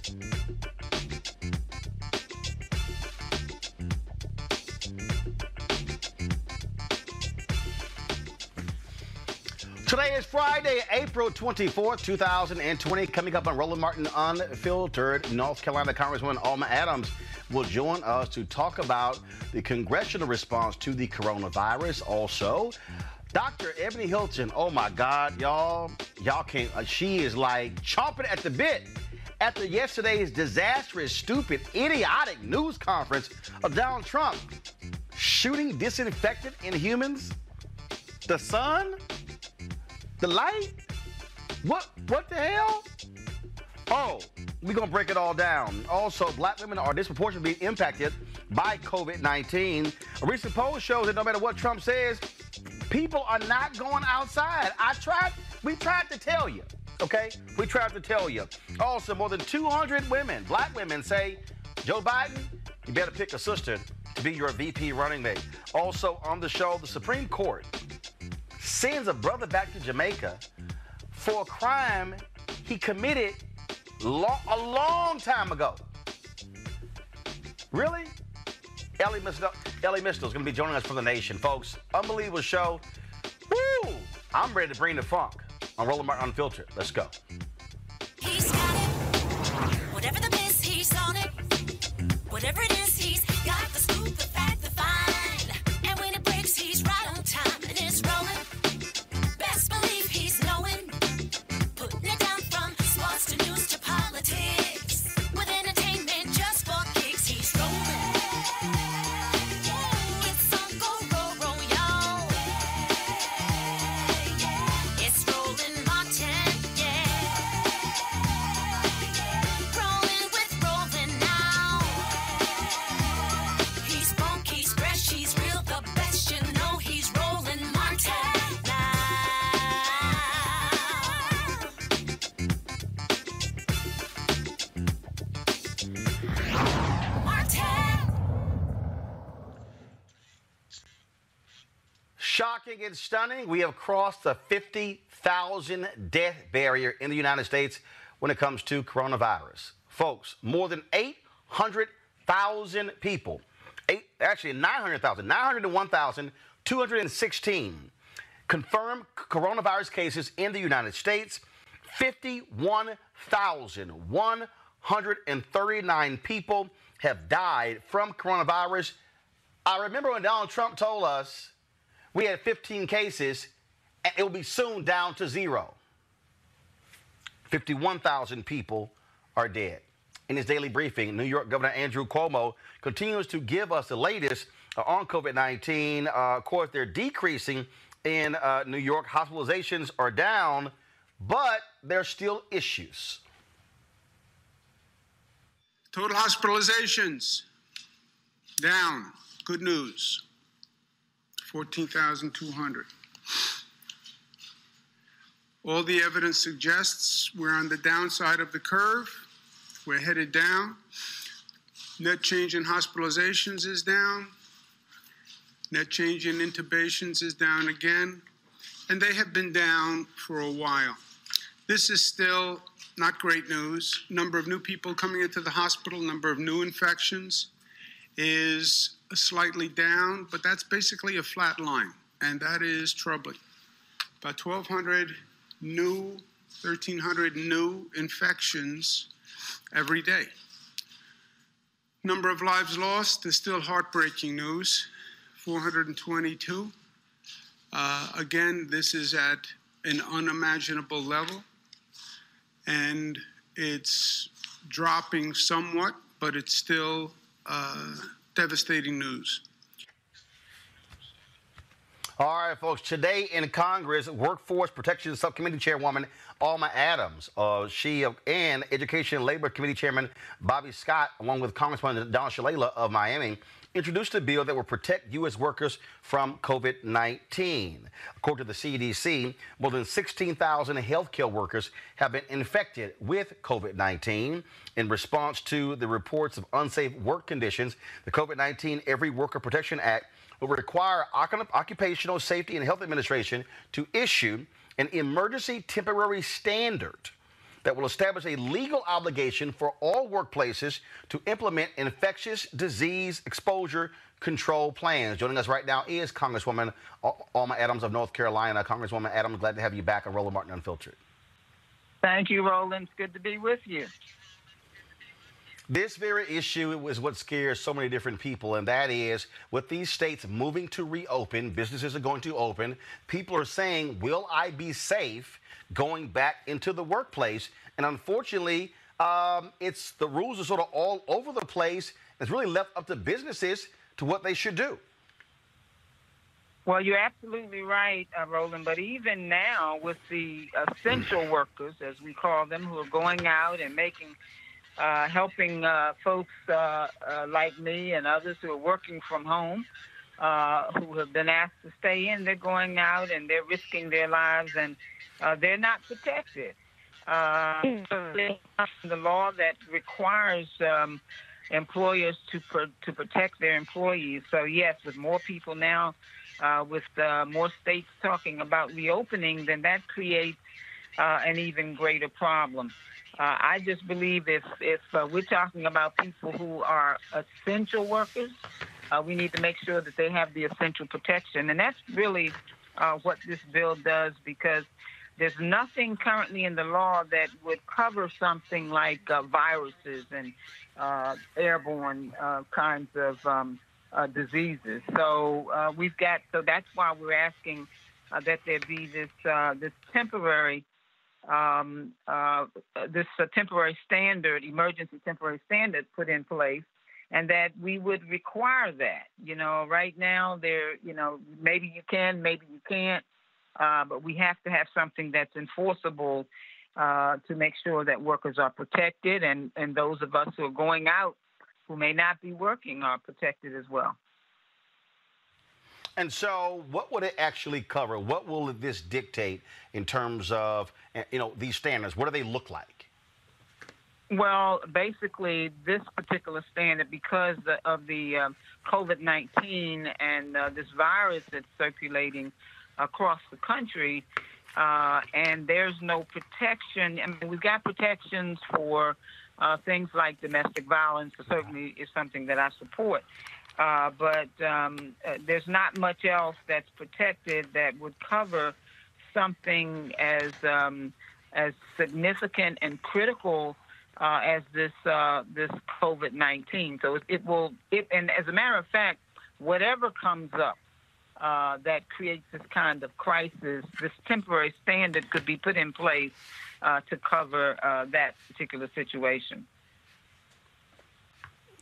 Today is Friday, April 24th, 2020. Coming up on Roland Martin Unfiltered, North Carolina Congresswoman Alma Adams will join us to talk about the congressional response to the coronavirus. Also, Dr. Ebony Hilton, oh my God, y'all, y'all can't, uh, she is like chomping at the bit after yesterday's disastrous, stupid, idiotic news conference of Donald Trump shooting disinfectant in humans. The sun? The light? What what the hell? Oh, we're gonna break it all down. Also, black women are disproportionately impacted by COVID-19. A recent poll shows that no matter what Trump says, people are not going outside. I tried, we tried to tell you. Okay? We tried to tell you. Also, more than 200 women, black women, say, Joe Biden, you better pick a sister to be your VP running mate. Also, on the show, the Supreme Court sends a brother back to Jamaica for a crime he committed lo- a long time ago. Really? Elie Mystal, Elie Mystal is going to be joining us from the nation, folks. Unbelievable show. Woo! I'm ready to bring the funk on Roland Martin Unfiltered. Let's go. He's got it. Whatever the miss, he's on it. Whatever it is, he's Stunning. We have crossed the 50,000 death barrier in the United States when it comes to coronavirus. Folks, more than 800,000 people, eight, actually 900,000, 901,216 confirmed coronavirus cases in the United States. 51,139 people have died from coronavirus. I remember when Donald Trump told us we had 15 cases and it will be soon down to zero. 51,000 people are dead. In his daily briefing, New York Governor Andrew Cuomo continues to give us the latest on COVID 19. Uh, of course, they're decreasing in uh, New York. Hospitalizations are down, but there's still issues. Total hospitalizations down. Good news. 14,200. All the evidence suggests we're on the downside of the curve. We're headed down. Net change in hospitalizations is down. Net change in intubations is down again. And they have been down for a while. This is still not great news. Number of new people coming into the hospital, number of new infections is slightly down, but that's basically a flat line, and that is troubling. About 1,200 new, 1,300 new infections every day. Number of lives lost is still heartbreaking news 422. Uh, again, this is at an unimaginable level, and it's dropping somewhat, but it's still uh, devastating news. All right, folks. Today in Congress, Workforce Protection Subcommittee Chairwoman Alma Adams, uh, she and Education and Labor Committee Chairman Bobby Scott, along with Congressman Donna Shalala of Miami, introduced a bill that will protect U.S. workers from COVID 19. According to the CDC, more than 16,000 healthcare workers have been infected with COVID 19. In response to the reports of unsafe work conditions, the COVID 19 Every Worker Protection Act will require Occupational Safety and Health Administration to issue an emergency temporary standard that will establish a legal obligation for all workplaces to implement infectious disease exposure control plans. Joining us right now is Congresswoman Alma Adams of North Carolina. Congresswoman Adams, glad to have you back on Roland Martin Unfiltered. Thank you, Roland. It's good to be with you. This very issue is what scares so many different people, and that is with these states moving to reopen, businesses are going to open. People are saying, Will I be safe going back into the workplace? And unfortunately, um, it's the rules are sort of all over the place. It's really left up to businesses to what they should do. Well, you're absolutely right, uh, Roland. But even now, with the essential workers, as we call them, who are going out and making uh, helping uh, folks uh, uh, like me and others who are working from home, uh, who have been asked to stay in. They're going out and they're risking their lives, and they're not protected. the law that requires um, employers to pro- to protect their employees. So yes, with more people now, uh, with uh, more states talking about reopening, then that creates uh, an even greater problem. Uh, I just believe if if uh, we're talking about people who are essential workers, uh, we need to make sure that they have the essential protection, and that's really uh, what this bill does because there's nothing currently in the law that would cover something like uh, viruses and uh, airborne kinds of um, diseases. So we've got so that's why we're asking that there be this this temporary um, uh, this uh, temporary standard, emergency temporary standard put in place, and that we would require that. You know, right now there, you know, maybe you can, maybe you can't, uh, but we have to have something that's enforceable uh, to make sure that workers are protected, and and those of us who are going out who may not be working are protected as well. And so, what would it actually cover? What will this dictate in terms of, eh, you know, these standards? What do they look like? Well, basically, this particular standard, because of the uh, COVID 19 and uh, this virus that's circulating across the country, uh, and there's no protection. I mean, we've got protections for uh, things like domestic violence. Certainly, is something that I support. Uh, but um, uh, there's not much else that's protected that would cover something as um, as significant and critical uh, as this uh, this COVID-19. So it, will. It, and as a matter of fact, whatever comes up uh, that creates this kind of crisis, this temporary standard could be put in place to cover that particular situation.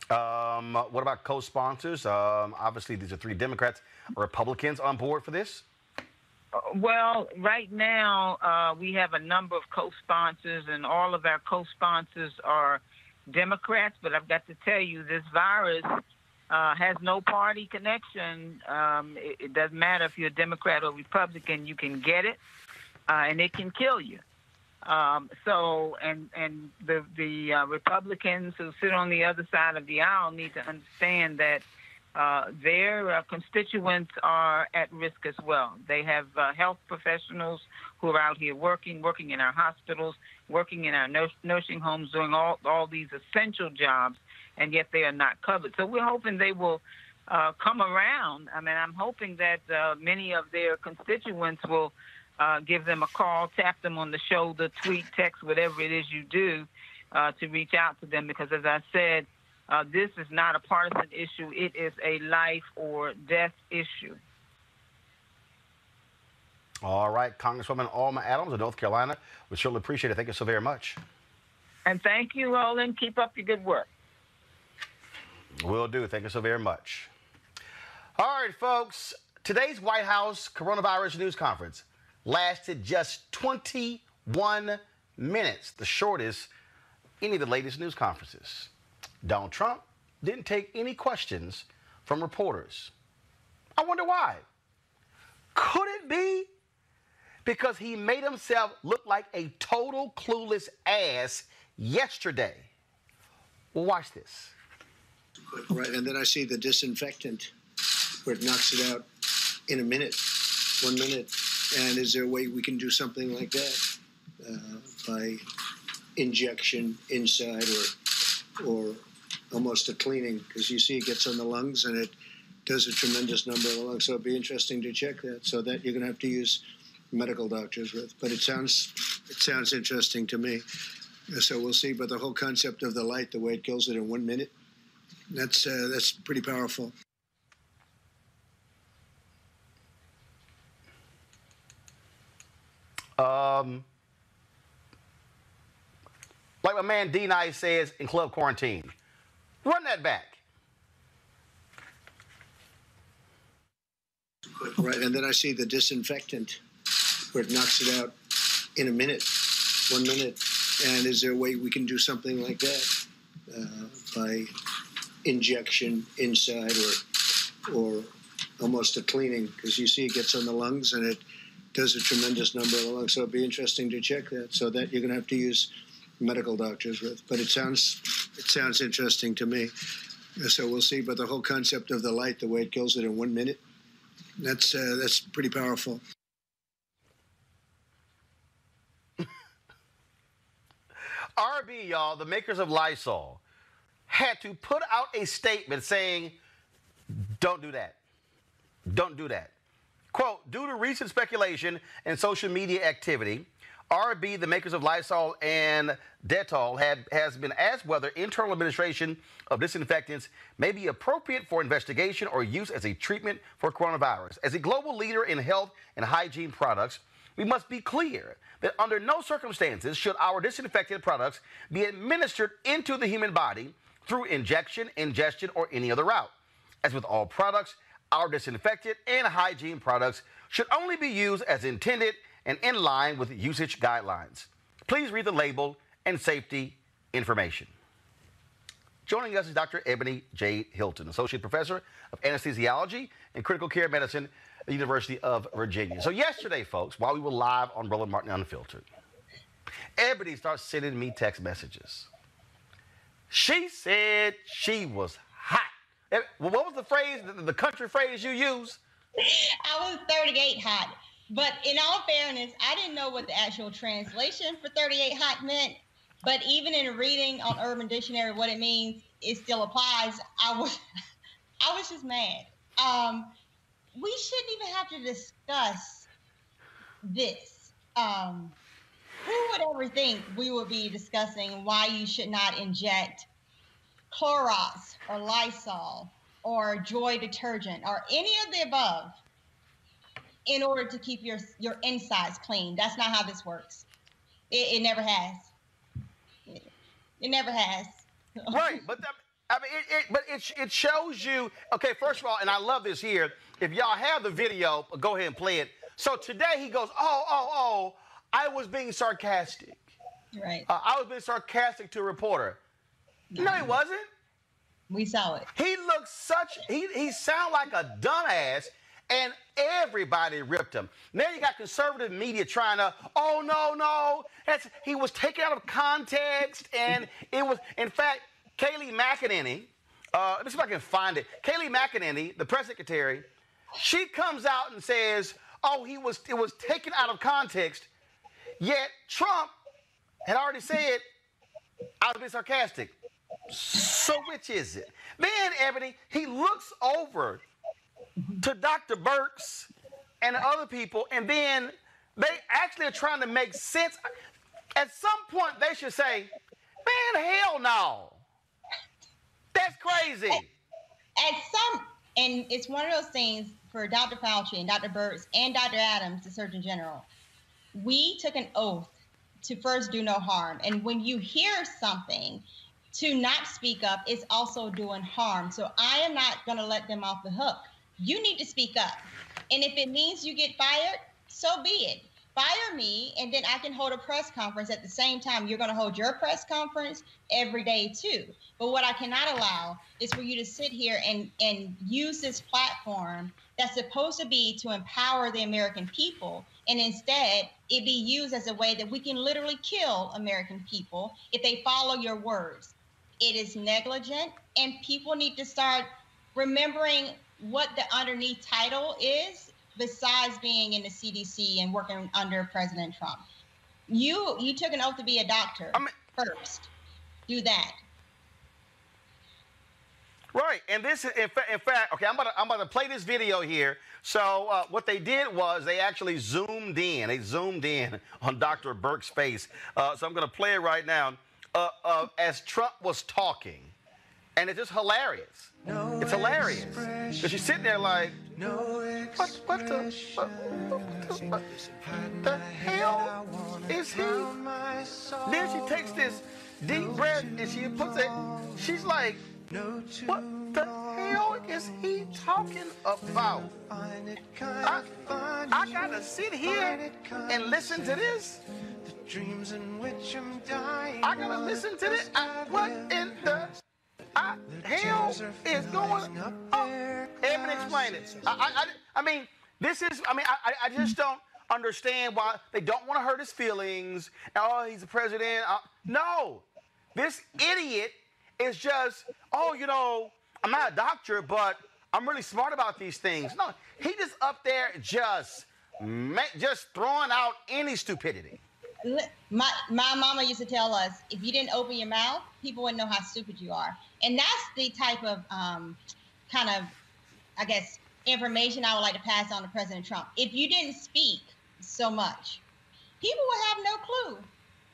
Um, what about co-sponsors? Um, obviously, these are three Democrats. Republicans on board for this? Uh, Well, right now uh, we have a number of co-sponsors, and all of our co-sponsors are Democrats. But I've got to tell you, this virus uh, has no party connection. Um, it, it doesn't matter if you're a Democrat or Republican; you can get it, uh, and it can kill you. Um, so, and and the the uh, Republicans who sit on the other side of the aisle need to understand that uh, their uh, constituents are at risk as well. They have uh, health professionals who are out here working, working in our hospitals, working in our nursing homes, doing all all these essential jobs, and yet they are not covered. So we're hoping they will. Uh, come around. I mean, I'm hoping that uh, many of their constituents will uh, give them a call, tap them on the shoulder, tweet, text, whatever it is you do uh, to reach out to them. Because as I said, uh, this is not a partisan issue. It is a life or death issue. All right, Congresswoman Alma Adams of North Carolina. We surely appreciate it. Thank you so very much. And thank you, Roland. Keep up your good work. Will do. Thank you so very much. All right, folks. Today's White House coronavirus news conference lasted just 21 minutes, the shortest any of the latest news conferences. Donald Trump didn't take any questions from reporters. I wonder why. Could it be because he made himself look like a total clueless ass yesterday? Well, watch this. Right, and then I see the disinfectant where it knocks it out in a minute, one minute. And is there a way we can do something like that uh, by injection inside or or almost a cleaning? Because you see, it gets on the lungs and it does a tremendous number of the lungs. So it'd be interesting to check that. So that you're going to have to use medical doctors with. But it sounds it sounds interesting to me. So we'll see. But the whole concept of the light, the way it kills it in one minute, that's uh, that's pretty powerful. Um, like my man D Nice says in Club Quarantine, run that back. Right, and then I see the disinfectant where it knocks it out in a minute, one minute. And is there a way we can do something like that uh, by injection inside or or almost a cleaning? Because you see, it gets on the lungs and it does a tremendous number of the lungs. So it'd be interesting to check that. So that you're going to have to use medical doctors with. But it sounds it sounds interesting to me. So we'll see. But the whole concept of the light, the way it kills it in one minute, that's uh, that's pretty powerful. RB, y'all, the makers of Lysol, had to put out a statement saying, don't do that. Don't do that. Quote, due to recent speculation and social media activity, RB, the makers of Lysol and Dettol, had, has been asked whether internal administration of disinfectants may be appropriate for investigation or use as a treatment for coronavirus. As a global leader in health and hygiene products, we must be clear that under no circumstances should our disinfectant products be administered into the human body through injection, ingestion, or any other route. As with all products, our disinfectant and hygiene products should only be used as intended and in line with usage guidelines. Please read the label and safety information. Joining us is Dr. Ebony J. Hilton, Associate Professor of Anesthesiology and Critical Care Medicine at the University of Virginia. So, yesterday, folks, while we were live on Roland Martin Unfiltered, Ebony starts sending me text messages. She said she was hot. What was the phrase, the- country phrase you use? I was 38 hot. But in all fairness, I didn't know what the actual translation for 38 hot meant. But even in reading on Urban Dictionary what it means, it still applies. I was, I was just mad. Um, we shouldn't even have to discuss this. Um, who would ever think we would be discussing why you should not inject Clorox or Lysol or Joy detergent or any of the above in order to keep your your insides clean? That's not how this works. It, it never has. It, it never has. right, but that, I mean, it, it, but it, it shows you. Okay, first of all, and I love this here. If y'all have the video, go ahead and play it. So today he goes, oh, oh, oh, I was being sarcastic. Right. Uh, I was being sarcastic to a reporter. No, he wasn't. We saw it. He looked such. He he sound like a dumbass, and everybody ripped him. Now you got conservative media trying to. Oh no no, that's he was taken out of context, and it was in fact Kayleigh McEnany. Uh, let me see if I can find it. Kayleigh McEnany, the press secretary, she comes out and says, "Oh, he was it was taken out of context." Yet Trump had already said, "I was being sarcastic." So which is it? Then Ebony, he looks over to Dr. Birx and other people, and then they actually are trying to make sense. At some point, they should say, "Man, hell no, that's crazy." At some, and it's one of those things for Dr. Fauci and Dr. Birx and Dr. Adams, the Surgeon General. We took an oath to first do no harm, and when you hear something to not speak up is also doing harm. So I am not going to let them off the hook. You need to speak up. And if it means you get fired, so be it. Fire me, and then I can hold a press conference at the same time. You're going to hold your press conference every day, too. But what I cannot allow is for you to sit here and, and use this platform that's supposed to be to empower the American people. And instead, it be used as a way that we can literally kill American people if they follow your words it is negligent and people need to start remembering what the underneath title is besides being in the CDC and working under President Trump. You you took an oath to be a doctor I mean, first. Do that. Right, and this is in, fa- in fact okay. I'm gonna I'm gonna play this video here. So uh, what they did was they actually zoomed in. They zoomed in on Dr. Birx's face. Uh, so I'm gonna play it right now uh, uh, as Trump was talking, and it's just hilarious. No it's hilarious because she's sitting there like, what, what the, what, what, what the hell is he? Then she takes this deep breath and she puts it. She's like, what the hell is he talking about? I, I gotta sit here and listen to this dreams in which I'm dying. I gotta listen to this. I, what in the I, hell is going on? Evan, explain it. I, I, I, mean, this is. I mean, I, I just don't understand why they don't want to hurt his feelings. Oh, he's the president. Uh, no, this idiot is just. Oh, you know, I'm not a doctor, but I'm really smart about these things. No, he just up there just, just throwing out any stupidity my my mama used to tell us if you didn't open your mouth, people wouldn't know how stupid you are, and that's the type of um, kind of, I guess, information I would like to pass on to President Trump. If you didn't speak so much, people would have no clue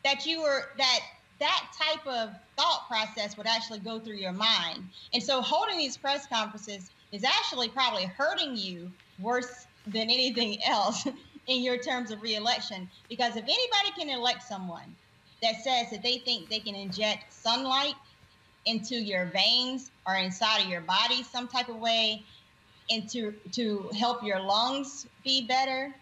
that you were that that type of thought process would actually go through your mind. And so holding these press conferences is actually probably hurting you worse than anything else in your terms of reelection. Because if anybody can elect someone that says that they think they can inject sunlight into your veins or inside of your body some type of way and to to help your lungs be better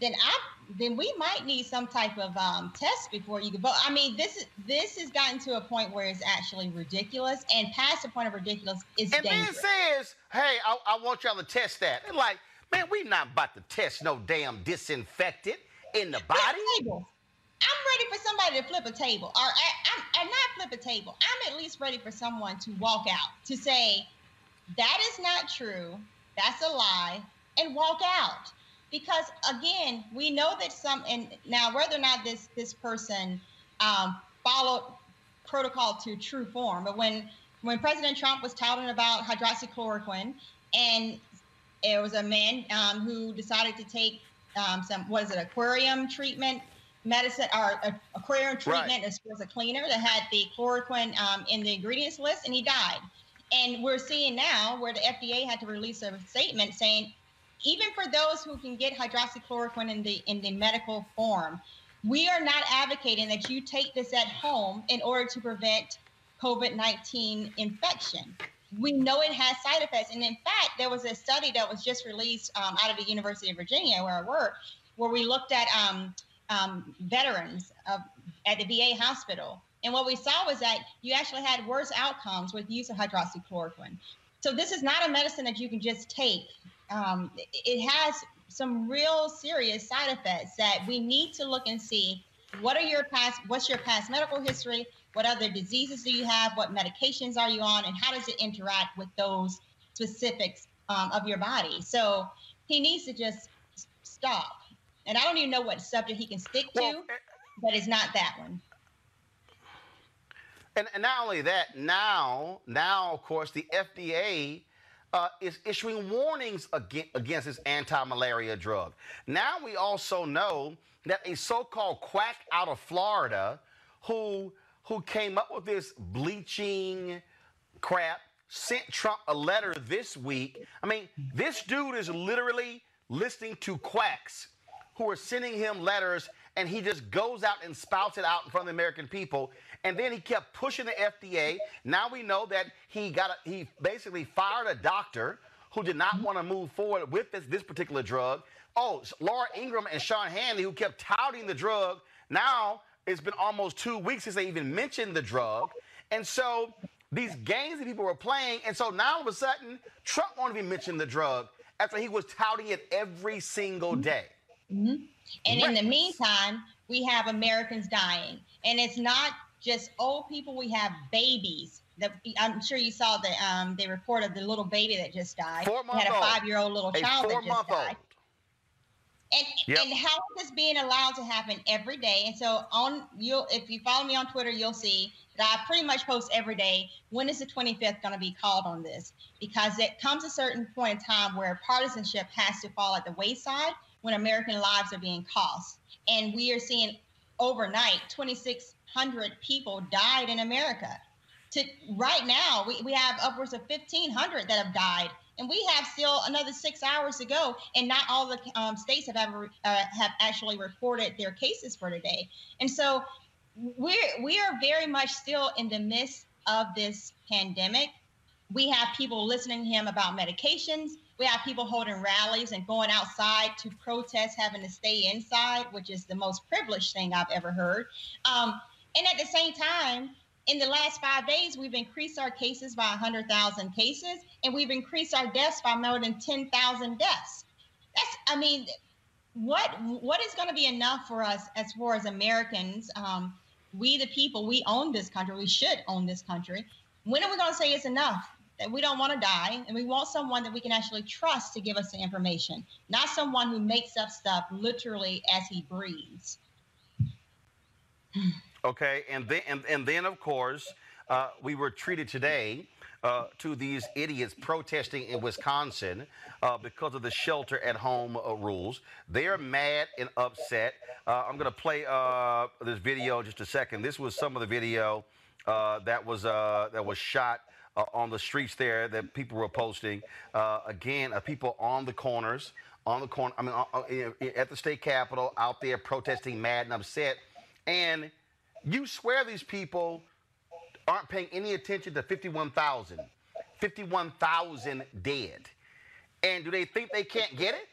then i then we might need some type of um, test before you can vote i mean this is this has gotten to a point where it's actually ridiculous and past the point of ridiculous is and dangerous. then says hey I, I want y'all to test that and like Man, we not about to test no damn disinfectant in the body. I'm ready for somebody to flip a table, or I, I'm, I'm not flip a table. I'm at least ready for someone to walk out to say that is not true, that's a lie, and walk out. because again, we know that some and now whether or not this this person um, followed protocol to true form, but when when President Trump was touting about hydroxychloroquine, and it was a man um, who decided to take um, some was it aquarium treatment medicine or uh, aquarium treatment as was a cleaner that had the chloroquine um, in the ingredients list, and he died. And we're seeing now where the FDA had to release a statement saying, even for those who can get hydroxychloroquine in the in the medical form, we are not advocating that you take this at home in order to prevent COVID 19 infection. We know it has side effects. And in fact, there was a study that was just released um, out of the University of Virginia, where I work, where we looked at um, um, veterans of, at the VA hospital. And what we saw was that you actually had worse outcomes with use of hydroxychloroquine. So this is not a medicine that you can just take. Um, it has some real serious side effects that we need to look and see what are your past what's your past medical history what other diseases do you have? What medications are you on? And how does it interact with those specifics um, of your body? So he needs to just stop. And i don't even know what subject he can stick to but it's not that one. And, and not only that, now, now of course, the FDA uh, is issuing warnings against, against this anti-malaria drug. Now we also know that a so-called quack out of Florida, who who came up with this bleaching crap, sent Trump a letter this week. I mean, this dude is literally listening to quacks who are sending him letters and he just goes out and spouts it out in front of the American people. And then he kept pushing the FDA. Now we know that he got a, he basically fired a doctor who did not want to move forward with this, this particular drug. Oh, Laura Ingraham and Sean Hannity, who kept touting the drug. Now it's been almost two weeks since they even mentioned the drug. And so these games that people were playing, and so now all of a sudden, Trump won't even mention the drug after he was touting it every single day. Mhm. And in the meantime, we have Americans dying, and it's not just old people. We have babies. The, I'm sure you saw the um, the report of the little baby that just died. Four We had a five year old little child that just died. And Yep. and how is this being allowed to happen every day? And so on you'll if you follow me on Twitter, you'll see that I pretty much post every day. When is the 25th going to be called on this? Because it comes a certain point in time where partisanship has to fall at the wayside when American lives are being cost. And we are seeing overnight 2,600 people died in America. To right now, we, we have upwards of 1,500 that have died, and we have still another six hours to go. And not all the um, states have ever uh, have actually reported their cases for today. And so we're we are very much still in the midst of this pandemic. We have people listening to him about medications. We have people holding rallies and going outside to protest having to stay inside, which is the most privileged thing I've ever heard. Um, and at the same time, in the last five days, we've increased our cases by 100,000 cases, and we've increased our deaths by more than 10,000 deaths. That's, I mean, what what is going to be enough for us as far as Americans? Um, we the people, we own this country. We should own this country. When are we going to say it's enough? That we don't want to die, and we want someone that we can actually trust to give us the information, not someone who makes up stuff literally as he breathes. Okay, and then and, and then of course uh, we were treated today uh, to these idiots protesting in Wisconsin uh, because of the shelter at home uh, rules. They are mad and upset. Uh, I'm going to play uh, this video just a second. This was some of the video uh, that was that was shot. On the streets there, that people were posting. Again, people on the corners, on the corner. I mean, at the state capitol, out there protesting, mad and upset. And you swear these people aren't paying any attention to 51,000. 51,000 dead. And do they think they can't get it?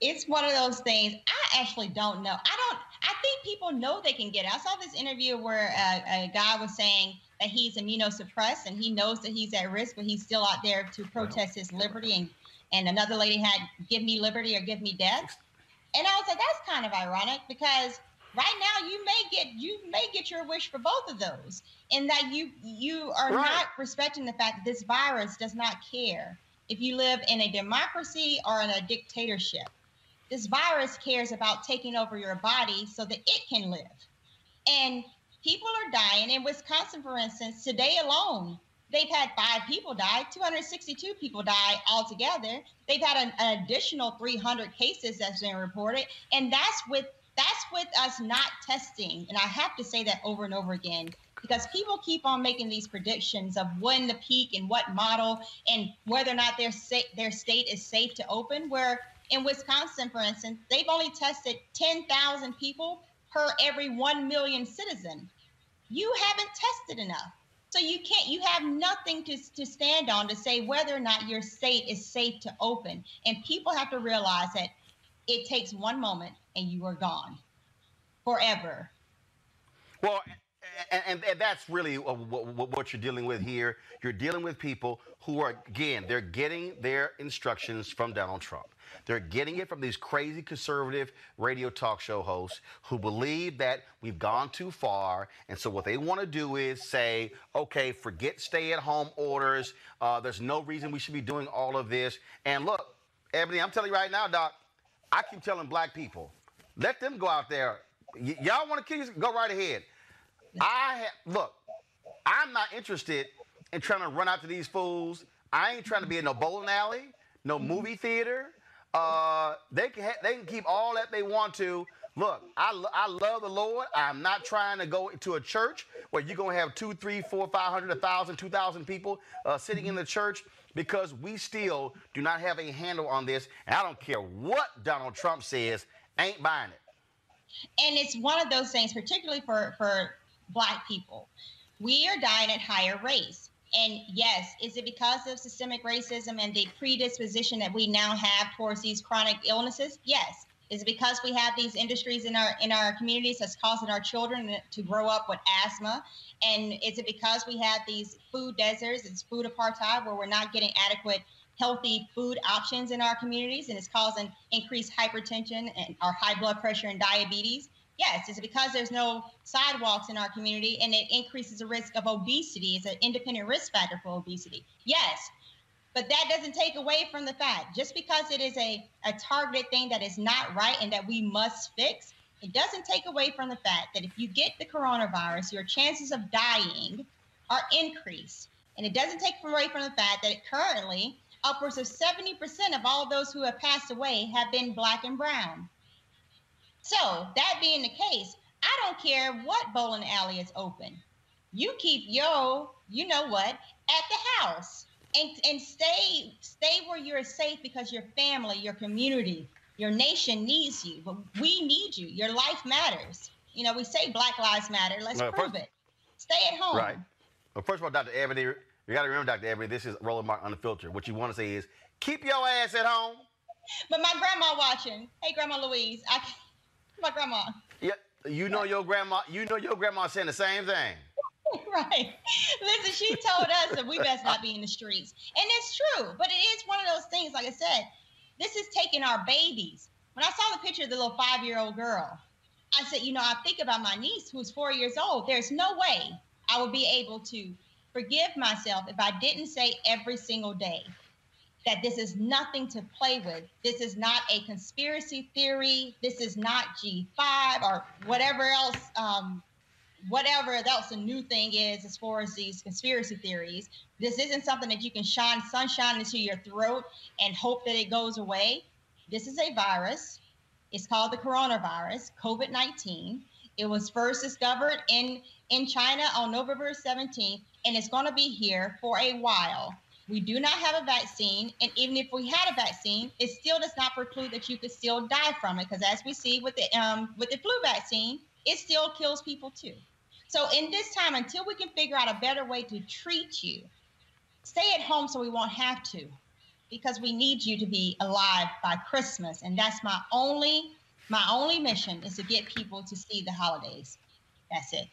it's one of those things i actually don't know i don't i think people know they can get it i saw this interview where a, a guy was saying that he's immunosuppressed and he knows that he's at risk but he's still out there to protest his liberty and and another lady had give me liberty or give me death. And i was like that's kind of ironic because right now you may get you may get your wish for both of those and that you you are Right. not respecting the fact that this virus does not care if you live in a democracy or in a dictatorship. This virus cares about taking over your body so that it can live. And people are dying. In wisconsin for instance today alone they've had five people die 262 people die altogether. They've had an, an additional 300 cases that's been reported and that's with that's with us not testing. And i have to say that over and over again because people keep on making these predictions of when the peak and what model and whether or not their sa- their state is safe to open where in wisconsin for instance they've only tested 10,000 people per every 1 million citizen. You haven't tested enough so you can't you have nothing to, to stand on to say whether or not your state is safe to open. And people have to realize that it takes one moment and you are gone forever. Well, and, and, that's really what you're dealing with here. You're dealing with people who are, again, they're getting their instructions from Donald Trump. They're getting it from these crazy conservative radio talk show hosts who believe that we've gone too far. And so what they want to do is say, okay, forget stay at home orders. Uh, there's no reason we should be doing all of this. And look, Ebony, I'm telling you right now, Doc, I keep telling black people, let them go out there. Y- y'all want to kill you? Go right ahead. I look. I'm not interested in trying to run out to these fools. I ain't trying to be in no bowling alley, no movie theater. Uh, they can ha- they can keep all that they want to. Look, I, lo- I love the Lord. I'm not trying to go to a church where you're gonna have two, three, four, five hundred, a thousand, two thousand people uh, sitting in the church because we still do not have a handle on this. And I don't care what Donald Trump says, ain't buying it. and it's one of those things particularly for for black people. We are dying at higher rates. And yes is it because of systemic racism and the predisposition that we now have towards these chronic illnesses? Yes. Is it because we have these industries in our in our communities that's causing our children to grow up with asthma? And is it because we have these food deserts it's food apartheid where we're not getting adequate healthy food options in our communities and it's causing increased hypertension and our high blood pressure and diabetes yes is it because there's no sidewalks in our community and it increases the risk of obesity it's an independent risk factor for obesity? Yes but that doesn't take away from the fact just because it is a, a targeted thing that is not right and that we must fix it doesn't take away from the fact that if you get the coronavirus your chances of dying are increased. And it doesn't take away from the fact that currently upwards of 70% of all those who have passed away have been black and brown so that being the case i don't care what bowling alley is open you keep your you know what at the house and and stay stay where you're safe because your family your community your nation needs you but we need you your life matters you know we say black lives matter let's prove first- it stay at home Right. Well, first of all, Dr. Ebony, you got to remember, Dr. Ebony, this is Roland Martin Unfiltered. What you want to say is keep your ass at home. but my grandma watching hey grandma louise i my grandma Yeah, you know your grandma. You know your grandma saying the same thing. right. Listen, she told us that we best not be in the streets. And it's true, but it is one of those things, like I said, this is taking our babies. When I saw the picture of the little five year old girl, I said, you know, I think about my niece who's four years old. There's no way I would be able to forgive myself if I didn't say every single day that this is nothing to play with. This is not a conspiracy theory. This is not G5 or whatever else um, whatever else the new thing is as far as these conspiracy theories. This isn't something that you can shine sunshine into your throat and hope that it goes away. This is a virus. It's called the coronavirus, COVID 19. It was first discovered in, in China on November 17th, and it's going to be here for a while. We do not have a vaccine, and even if we had a vaccine, it still does not preclude that you could still die from it. Because as we see with the um, with the flu vaccine, it still kills people too. So in this time, until we can figure out a better way to treat you, stay at home so we won't have to, because we need you to be alive by Christmas, and that's my only my only mission is to get people to see the holidays. That's it.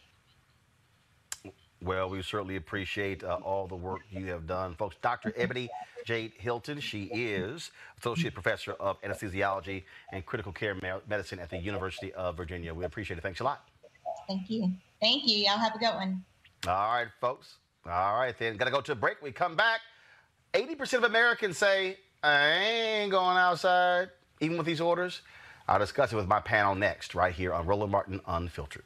Well, we certainly appreciate uh, all the work you have done, folks. Dr. Ebony Jade Hilton, she is Associate Professor of Anesthesiology and Critical Care Me- Medicine at the University of Virginia. We appreciate it. Thanks a lot. Thank you. Thank you. Y'all have a good one. All right, folks. All right, then. Got to go to a break. We come back. 80% of Americans say, I ain't going outside, even with these orders. I'll discuss it with my panel next, right here on Roland Martin Unfiltered.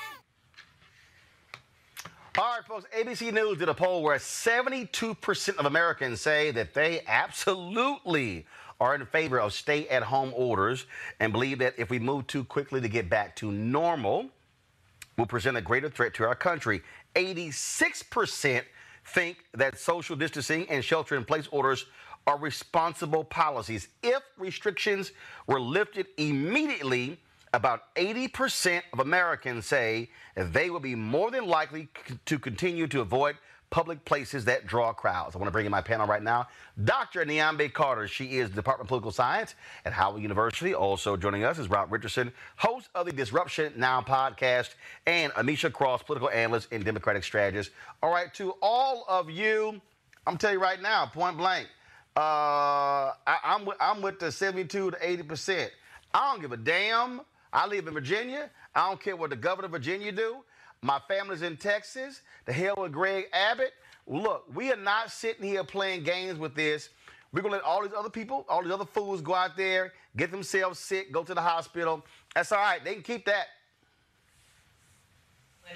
All right, folks. ABC News did a poll where 72% of Americans say that they absolutely are in favor of stay at home orders and believe that if we move too quickly to get back to normal, will present a greater threat to our country. 86% think that social distancing and shelter in place orders are responsible policies. If restrictions were lifted immediately, about 80% of Americans say they will be more than likely c- to continue to avoid public places that draw crowds. I want to bring in my panel right now. Dr. Niambi Carter. She is the Department of Political Science at Howard University. Also joining us is Rob Richardson, host of the Disruption Now podcast, and Amisha Cross, political analyst and Democratic strategist. All right, to all of you, I'm telling you right now, point blank, uh, I, I'm, I'm with the 72 to 80%. I don't give a damn. I live in Virginia. I don't care what the governor of Virginia do. My family's in Texas. The hell with Greg Abbott. Look, we are not sitting here playing games with this. We're gonna let all these other people, all these other fools go out there, get themselves sick, go to the hospital. That's all right. They can keep that.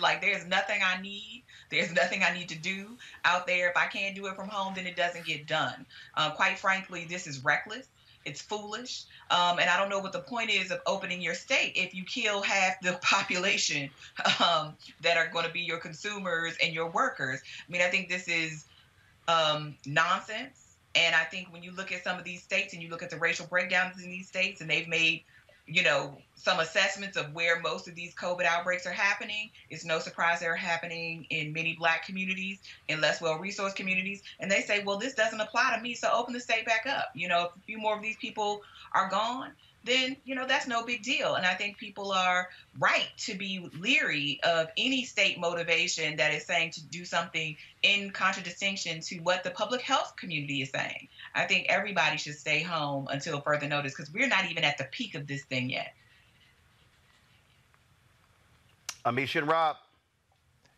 Like there's nothing I need. There's nothing I need to do out there. If I can't do it from home, then it doesn't get done. Uh, quite frankly, this is reckless. It's foolish. Um, and I don't know what the point is of opening your state if you kill half the population um, that are going to be your consumers and your workers. I mean, I think this is um, nonsense. And I think when you look at some of these states and you look at the racial breakdowns in these states, and they've made you know, some assessments of where most of these COVID outbreaks are happening. It's no surprise they're happening in many black communities, in less well resourced communities. And they say, well, this doesn't apply to me, so open the state back up. You know, if a few more of these people are gone, then, you know, that's no big deal. And I think people are right to be leery of any state motivation that is saying to do something in contradistinction to what the public health community is saying. I think everybody should stay home until further notice because we're not even at the peak of this thing yet. Amisha and Rob.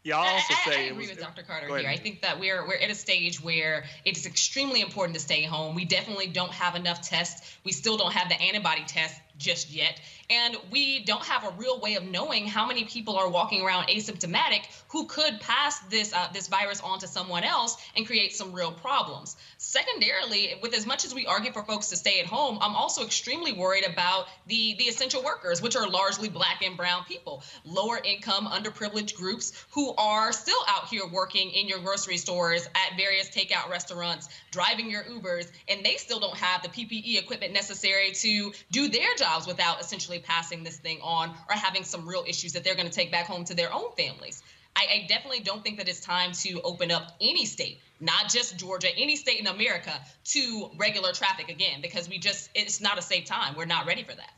Yeah, I'll also I, I, say I it agree was- with Dr. Carter here. I think that we're we're at a stage where it is extremely important to stay home. We definitely don't have enough tests. We still don't have the antibody test just yet, and we don't have a real way of knowing how many people are walking around asymptomatic who could pass this uh, this virus on to someone else and create some real problems. Secondarily, with as much as we argue for folks to stay at home, I'm also extremely worried about the the essential workers, which are largely black and brown people, lower income, underprivileged groups who are still out here working in your grocery stores, at various takeout restaurants, driving your Ubers, and they still don't have the PPE equipment necessary to do their jobs without essentially passing this thing on or having some real issues that they're going to take back home to their own families. I, I definitely don't think that it's time to open up any state, not just Georgia, any state in America to regular traffic again, because we just, it's not a safe time. We're not ready for that.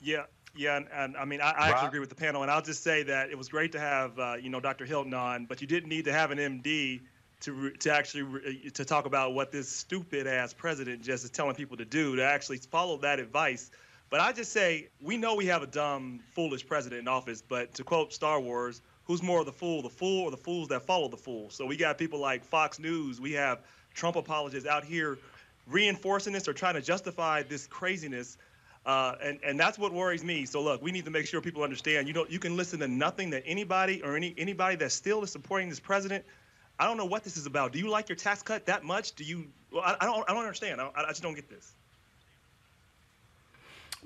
Yeah, yeah, and, and I mean, I, I actually agree with the panel, and I'll just say that it was great to have uh, you know Dr. Hilton on, but you didn't need to have an MD to re- to actually re- to talk about what this stupid ass president just is telling people to do to actually follow that advice. But I just say we know we have a dumb, foolish president in office, but to quote Star Wars, who's more of the fool, the fool or the fools that follow the fool? So we got people like Fox News, we have Trump apologists out here reinforcing this or trying to justify this craziness. Uh, and, and that's what worries me. So look, we need to make sure people understand. You know, you can listen to nothing that anybody or any anybody that still is supporting this president. I don't know what this is about. Do you like your tax cut that much? Do you? Well, I, I don't. I don't understand. I, I just don't get this.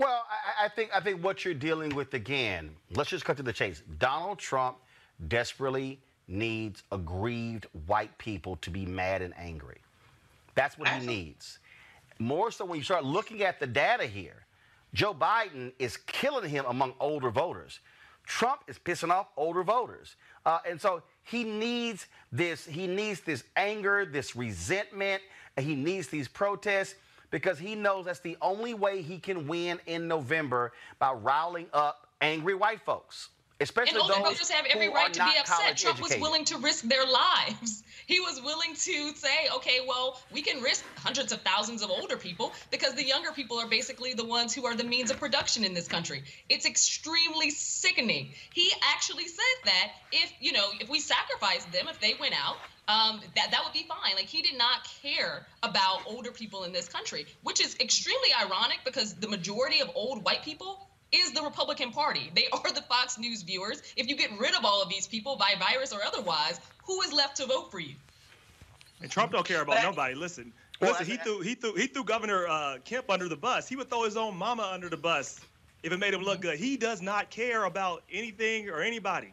Well, I, I think I think what you're dealing with again. Let's just cut to the chase. Donald Trump desperately needs aggrieved white people to be mad and angry. That's what he needs. More so when you start looking at the data here, Joe Biden is killing him among older voters. Trump is pissing off older voters. Uh, and so he needs this, he needs this anger, this resentment, he needs these protests because he knows that's the only way he can win in November by riling up angry white folks. Especially and older those voters have every right to be upset. Trump was willing to risk their lives. He was willing to say, okay, well, we can risk hundreds of thousands of older people because the younger people are basically the ones who are the means of production in this country. It's extremely sickening. He actually said that if, you know, if we sacrificed them, if they went out, um, that that would be fine. Like he did not care about older people in this country, which is extremely ironic because the majority of old white people is the Republican Party. They are the Fox News viewers. If you get rid of all of these people by virus or otherwise, who is left to vote for you? And Trump don't care about nobody. Listen, Well, listen. He threw he threw he threw Governor uh, Kemp under the bus. He would throw his own mama under the bus if it made him look good. He does not care about anything or anybody.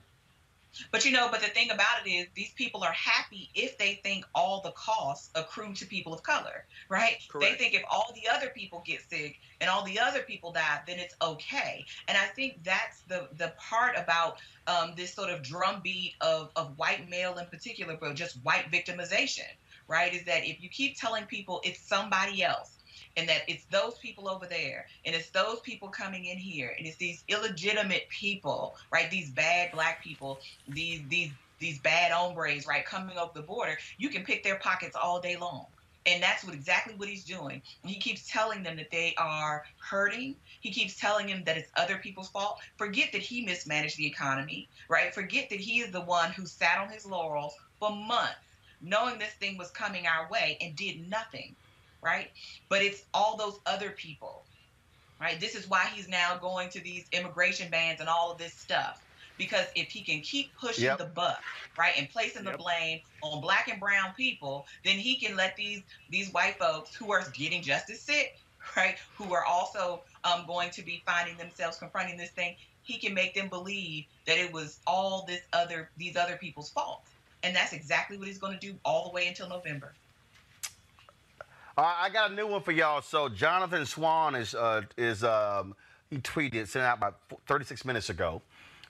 But you know, but the thing about it is, these people are happy if they think all the costs accrue to people of color, right? Correct. They think if all the other people get sick and all the other people die, then it's okay. And I think that's the the part about um, this sort of drumbeat of of white male in particular, but just white victimization, right? Is that if you keep telling people it's somebody else and that it's those people over there and it's those people coming in here and it's these illegitimate people right? These bad black people these these these bad hombres right coming over the border. You can pick their pockets all day long. And that's what exactly what he's doing. He keeps telling them that they are hurting. He keeps telling them that it's other people's fault. Forget that he mismanaged the economy right? Forget that he is the one who sat on his laurels for months knowing this thing was coming our way and did nothing right? But it's all those other people, right? This is why he's now going to these immigration bans and all of this stuff. Because if he can keep pushing Yep. the buck, right, and placing the blame on black and brown people, then he can let these these white folks who are getting just as sick, right, who are also um, going to be finding themselves confronting this thing, he can make them believe that it was all this other these other people's fault. And that's exactly what he's going to do all the way until November. I got a new one for y'all. So Jonathan Swan is uh, is um, he tweeted sent out about 36 minutes ago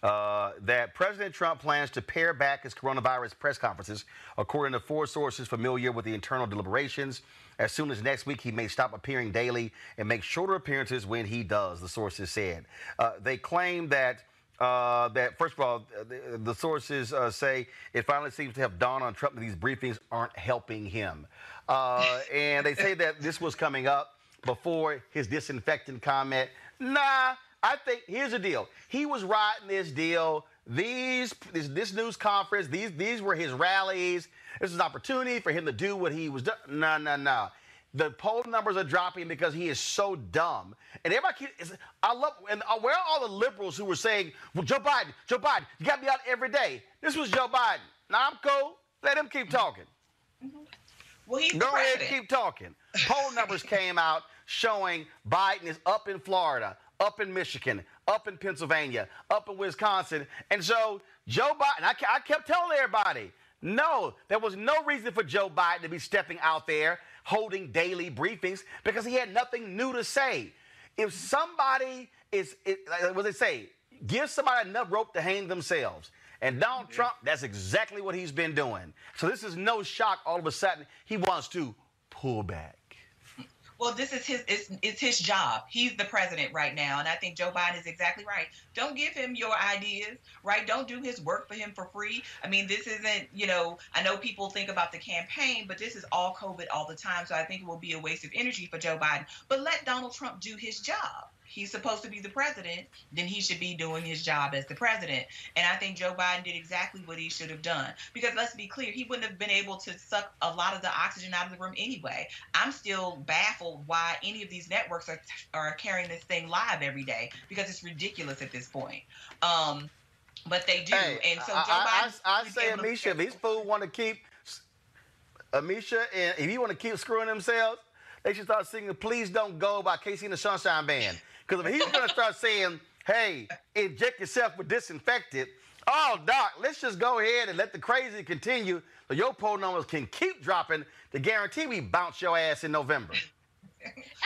uh, that President Trump plans to pare back his coronavirus press conferences, according to four sources familiar with the internal deliberations. As soon as next week, he may stop appearing daily and make shorter appearances when he does. The sources said uh, they claim that. Uh, that first of all, the, the sources uh, say it finally seems to have dawned on Trump that these briefings aren't helping him, uh, and they say that this was coming up before his disinfectant comment. Nah, I think here's the deal. He was riding this deal. These this, this news conference. These these were his rallies. This is an opportunity for him to do what he was doing. No, no, no. The poll numbers are dropping because he is so dumb. And everybody, is, I love, and uh, where are all the liberals who were saying, well, Joe Biden, Joe Biden, you got be out every day. This was Joe Biden. Now I'm cool. Let him keep talking. Well, he's Go ahead, keep talking. Poll numbers came out showing Biden is up in Florida, up in Michigan, up in Pennsylvania, up in Wisconsin. And so Joe Biden, I, I kept telling everybody, no, there was no reason for Joe Biden to be stepping out there holding daily briefings because he had nothing new to say. If somebody is, it, like what they say, give somebody enough rope to hang themselves. And Donald Trump, that's exactly what he's been doing. So this is no shock. All of a sudden, he wants to pull back. Well, this is his it's, it's his job. He's the president right now, and I think Joe Biden is exactly right. Don't give him your ideas, right? Don't do his work for him for free. I mean, this isn't, you know, I know people think about the campaign, but this is all COVID all the time, so I think it will be a waste of energy for Joe Biden. But let Donald Trump do his job. He's supposed to be the president, then he should be doing his job as the president. And I think Joe Biden did exactly what he should have done. Because let's be clear, he wouldn't have been able to suck a lot of the oxygen out of the room anyway. I'm still baffled why any of these networks are, are carrying this thing live every day because it's ridiculous at this point. Um, but they do. Hey, and so Joe I, Biden. I, I, I say, Amisha, if these fools want to keep, Amisha, and if you want to keep screwing themselves, they should start singing "Please Don't Go" by KC and the Sunshine Band. Because if he's going to start saying, "Hey, inject yourself with disinfectant," Oh, Doc, let's just go ahead and let the crazy continue so your poll numbers can keep dropping to guarantee we bounce your ass in November.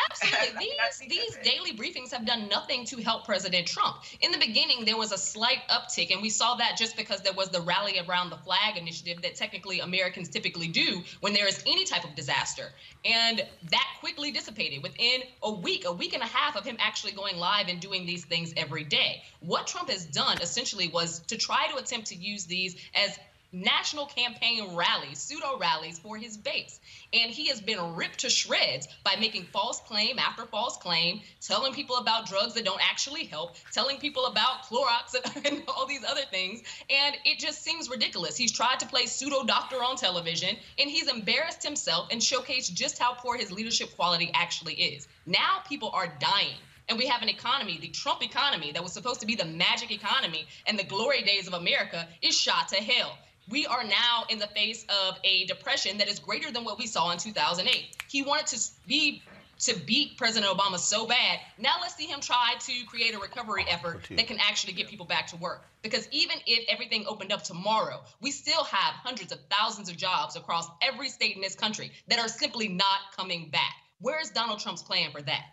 Absolutely. These these daily briefings have done nothing to help President Trump. In the beginning, there was a slight uptick, and we saw that just because there was the rally around the flag initiative that technically Americans typically do when there is any type of disaster. And that quickly dissipated within a week, a week and a half of him actually going live and doing these things every day. What Trump has done essentially was to try to attempt to use these as national campaign rallies, pseudo rallies for his base. And he has been ripped to shreds by making false claim after false claim, telling people about drugs that don't actually help, telling people about Clorox and all these other things. And it just seems ridiculous. He's tried to play pseudo doctor on television, and he's embarrassed himself and showcased just how poor his leadership quality actually is. Now people are dying and we have an economy, the Trump economy, that was supposed to be the magic economy and the glory days of America, is shot to hell we are now in the face of a depression that is greater than what we saw in 2008. He wanted to be to beat President Obama so bad. Now let's see him try to create a recovery effort that can actually get people back to work. Because even if everything opened up tomorrow, we still have hundreds of thousands of jobs across every state in this country that are simply not coming back. Where is Donald Trump's plan for that?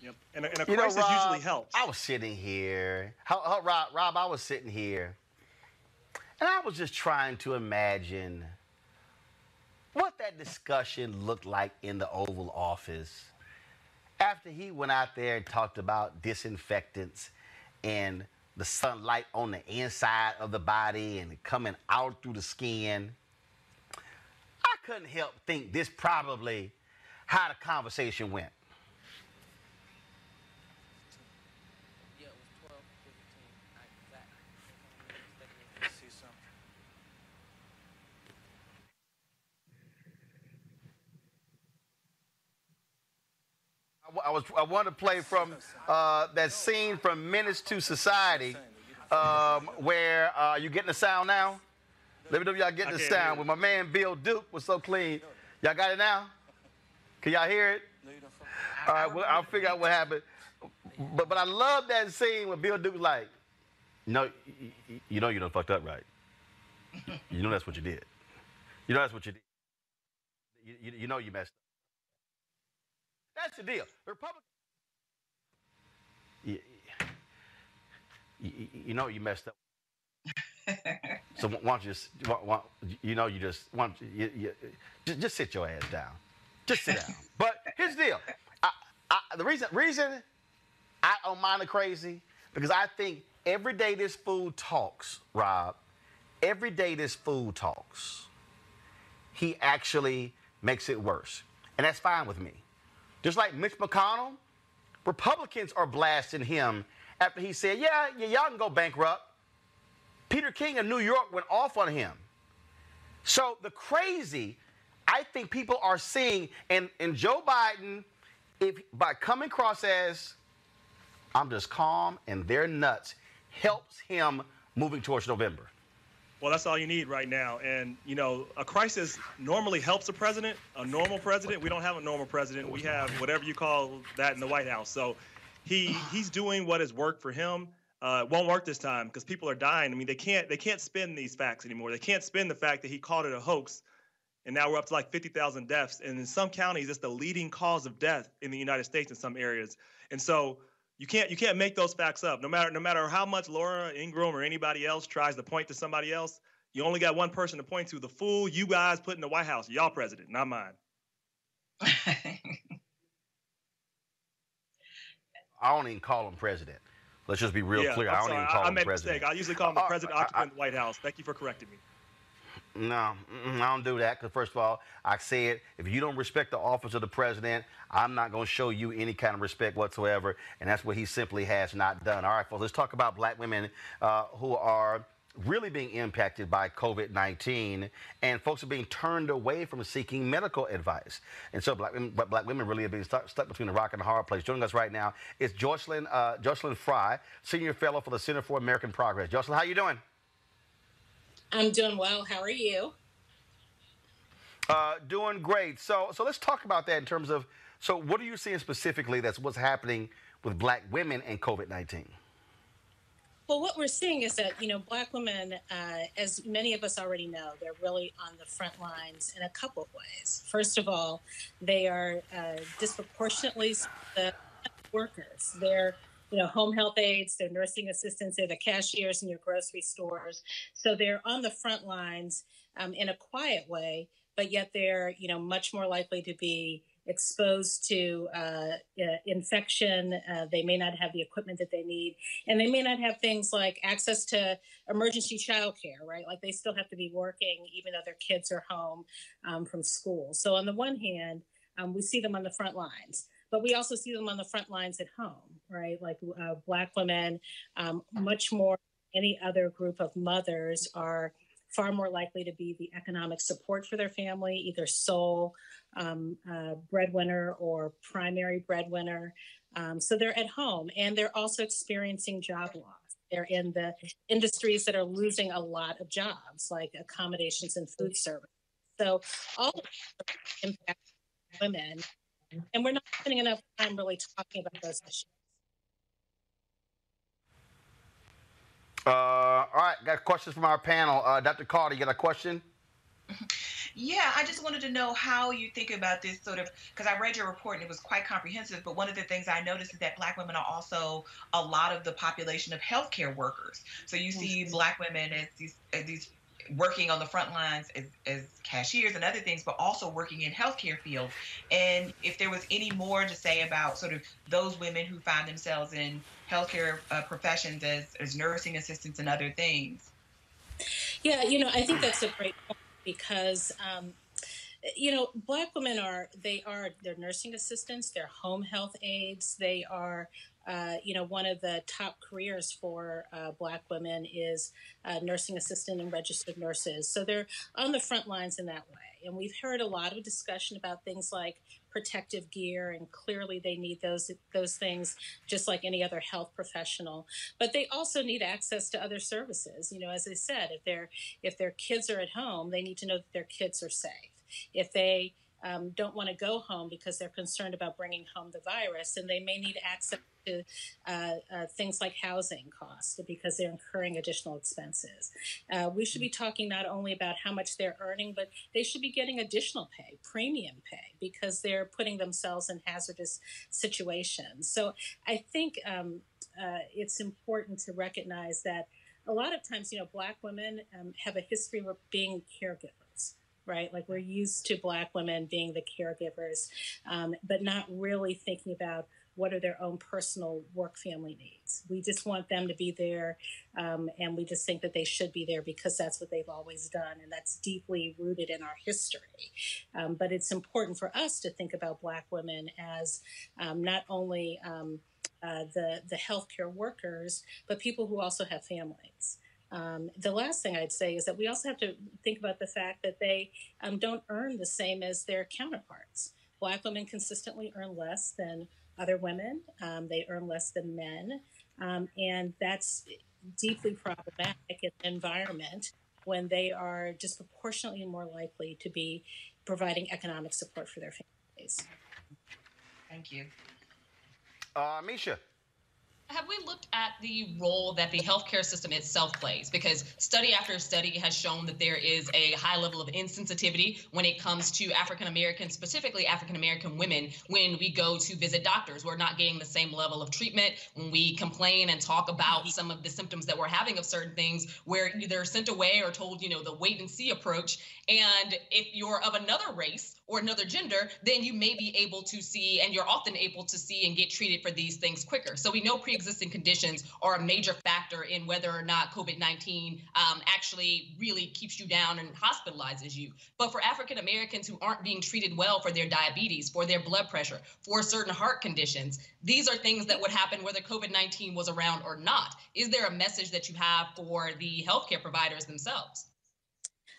Yep. And a, and a You know, Rob, usually helps. I was sitting here. How, how, Rob, Rob, I was sitting here, and I was just trying to imagine what that discussion looked like in the Oval Office after he went out there and talked about disinfectants and the sunlight on the inside of the body and coming out through the skin. I couldn't help think this probably how the conversation went. I was I want to play from uh, that scene from Menace to Society, um, where uh, you getting the sound now. Let me know if y'all getting the sound. When my man Bill Duke was so clean, y'all got it now. Can y'all hear it? All right, well, I'll figure out what happened. But but I love that scene when Bill Duke was like, "No, you, know you done fucked up, right? You know that's what you did. You know that's what you did. You, you, you know you messed up. That's the deal. The Republican. You, you, you know you messed up. so why don't you just, why, why, you know, you just, why don't you, you, you, just, just sit your ass down. Just sit down. But here's the deal. I, I, the reason, reason I don't mind the crazy because I think every day this fool talks, Rob. Every day this fool talks, he actually makes it worse, and that's fine with me. Just like Mitch McConnell, Republicans are blasting him after he said, "Yeah, yeah, y'all can go bankrupt." Peter King of New York went off on him. So the crazy, I think people are seeing, and, and Joe Biden, if by coming across as I'm just calm and they're nuts, helps him moving towards November. Well, that's all you need right now. And, you know, a crisis normally helps a president, a normal president. We don't have a normal president. We have whatever you call that in the White House. So he he's doing what has worked for him. Uh, won't work this time because people are dying. I mean, they can't they can't spin these facts anymore. They can't spin the fact that he called it a hoax, and now we're up to like 50,000 deaths. And in some counties, it's the leading cause of death in the United States in some areas. And so you can't you can't make those facts up. No matter no matter how much Laura Ingraham or anybody else tries to point to somebody else, you only got one person to point to. The fool you guys put in the White House, y'all president, not mine. I don't even call him president. Let's just be real yeah, clear. I'm I don't sorry. even call I, I him made a president. mistake. I usually call him the Uh, president I- I- occupant of the White House. Thank you for correcting me. No, I don't do that because first of all, I said if you don't respect the office of the president, I'm not going to show you any kind of respect whatsoever, and that's what he simply has not done. All right, folks, let's talk about black women uh, who are really being impacted by COVID-19, and folks are being turned away from seeking medical advice. And so black women, black women really are being stuck, stuck between a rock and a hard place. Joining us right now is Jocelyn, uh, Jocelyn Fry, Senior Fellow for the Center for American Progress. Jocelyn, how you doing? I'm doing well. How are you? Uh, doing great. So, so let's talk about that in terms of. So, what are you seeing specifically? That's what's happening with Black women and COVID nineteen. Well, what we're seeing is that, you know, Black women, uh, as many of us already know, they're really on the front lines in a couple of ways. First of all, they are uh, disproportionately the workers. They're, you know, home health aides, they're nursing assistants, they're the cashiers in your grocery stores. So they're on the front lines um, in a quiet way, but yet they're, you know, much more likely to be exposed to uh, uh, infection. Uh, they may not have the equipment that they need, and they may not have things like access to emergency childcare, right? Like they still have to be working even though their kids are home um, from school. So on the one hand, um, we see them on the front lines. But we also see them on the front lines at home, right? Like uh, Black women, um, much more any other group of mothers are far more likely to be the economic support for their family, either sole um, uh, breadwinner or primary breadwinner. Um, so they're at home and they're also experiencing job loss. They're in the industries that are losing a lot of jobs, like accommodations and food service. So all impact women, and we're not spending enough time really talking about those issues. Uh, all right, got questions from our panel. Uh, Dr. Carter, you got a question? Yeah, I just wanted to know how you think about this sort of because I read your report and it was quite comprehensive. But one of the things I noticed is that Black women are also a lot of the population of healthcare workers. So you see Black women as these as these working on the front lines as, as cashiers and other things, but also working in healthcare fields. And if there was any more to say about sort of those women who find themselves in healthcare uh, professions as, as nursing assistants and other things. Yeah, you know, I think that's a great point because um, you know black women are they are they're nursing assistants they're home health aides they are uh, you know one of the top careers for uh, black women is uh, nursing assistant and registered nurses. So they're on the front lines in that way. And we've heard a lot of discussion about things like protective gear and clearly they need those those things just like any other health professional. But they also need access to other services. You know as i said if their if their kids are at home they need to know that their kids are safe if they um, don't want to go home because they're concerned about bringing home the virus, and they may need access to uh, uh, things like housing costs because they're incurring additional expenses. Uh, we should be talking not only about how much they're earning, but they should be getting additional pay, premium pay, because they're putting themselves in hazardous situations. So I think um, uh, it's important to recognize that a lot of times, you know, Black women um, have a history of being caregivers right? Like we're used to Black women being the caregivers, um, but not really thinking about what are their own personal work family needs. We just want them to be there, um, and we just think that they should be there because that's what they've always done, and that's deeply rooted in our history. Um, but it's important for us to think about Black women as um, not only um, uh, the the healthcare workers, but people who also have families. Um, the last thing I'd say is that we also have to think about the fact that they um, don't earn the same as their counterparts. Black women consistently earn less than other women, um, they earn less than men. Um, and that's deeply problematic in the environment when they are disproportionately more likely to be providing economic support for their families. Thank you. Uh, Misha have we looked at the role that the healthcare system itself plays? Because study after study has shown that there is a high level of insensitivity when it comes to African Americans, specifically African American women, when we go to visit doctors. We're not getting the same level of treatment. When we complain and talk about mm-hmm. some of the symptoms that we're having of certain things, we're either sent away or told, you know, the wait and see approach. And if you're of another race, or another gender, then you may be able to see, and you're often able to see and get treated for these things quicker. So we know pre existing conditions are a major factor in whether or not COVID 19 um, actually really keeps you down and hospitalizes you. But for African Americans who aren't being treated well for their diabetes, for their blood pressure, for certain heart conditions, these are things that would happen whether COVID 19 was around or not. Is there a message that you have for the healthcare providers themselves?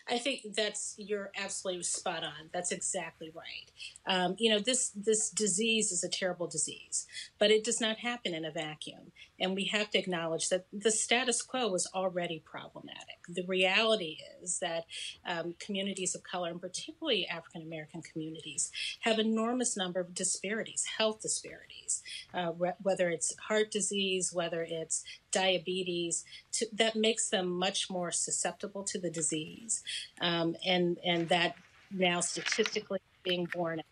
I think that's you're absolutely spot on. That's exactly right. Um, you know, this this disease is a terrible disease, but it does not happen in a vacuum, and we have to acknowledge that the status quo was already problematic. The reality is that um, communities of color, and particularly African American communities, have enormous number of disparities, health disparities, uh, re- whether it's heart disease, whether it's diabetes, to, that makes them much more susceptible to the disease, um, and and that now statistically being borne out.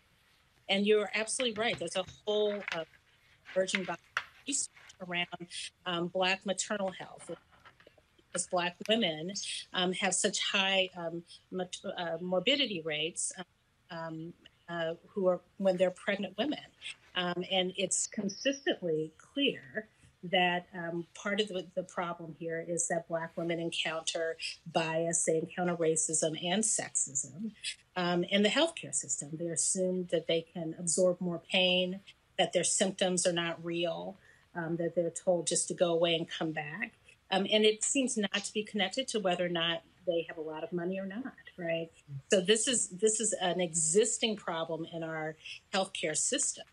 And you're absolutely right. There's a whole uh, emerging body research around um, Black maternal health. Because Black women um, have such high um, mat- uh, morbidity rates um, uh, who are when they're pregnant women, um, and it's consistently clear that um, part of the, the problem here is that Black women encounter bias, they encounter racism and sexism um, in the healthcare system. They're assumed that they can absorb more pain, that their symptoms are not real, that they're told just to go away and come back. Um, and it seems not to be connected to whether or not they have a lot of money or not, right? So this is this is an existing problem in our healthcare system,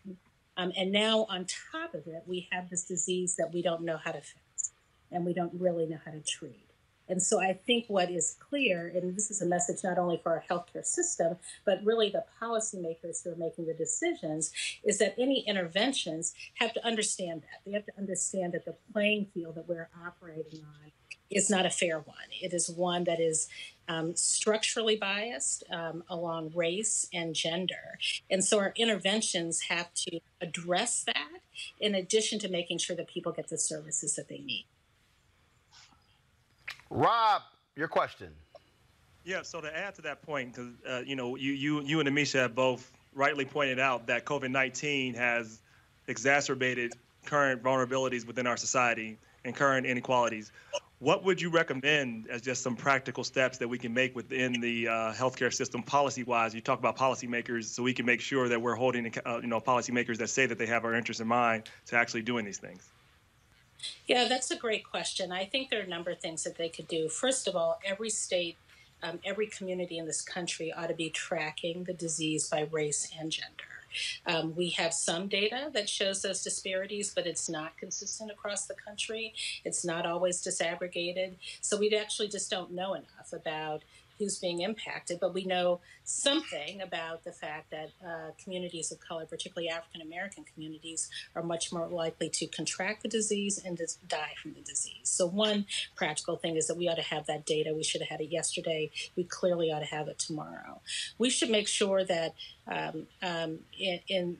um, and now on top of it, we have this disease that we don't know how to fix, and we don't really know how to treat. And so I think what is clear, and this is a message not only for our healthcare system, but really the policymakers who are making the decisions, is that any interventions have to understand that. They have to understand that the playing field that we're operating on is not a fair one. It is one that is um, structurally biased um, along race and gender. And so our interventions have to address that in addition to making sure that people get the services that they need. Rob, your question. Yeah, so to add to that point, because uh, you know, you you you and Amisha have both rightly pointed out that COVID nineteen has exacerbated current vulnerabilities within our society and current inequalities. What would you recommend as just some practical steps that we can make within the uh, healthcare system, policy-wise? You talk about policymakers, so we can make sure that we're holding, uh, you know, policymakers that say that they have our interests in mind to actually doing these things. Yeah, that's a great question. I think there are a number of things that they could do. First of all, every state, um, every community in this country ought to be tracking the disease by race and gender. Um, we have some data that shows those disparities, but it's not consistent across the country. It's not always disaggregated. So we actually just don't know enough about who's being impacted, but we know something about the fact that uh, communities of color, particularly African American communities, are much more likely to contract the disease and to die from the disease. So, one practical thing is that we ought to have that data. We should have had it yesterday. We clearly ought to have it tomorrow. We should make sure that um, um, in, in,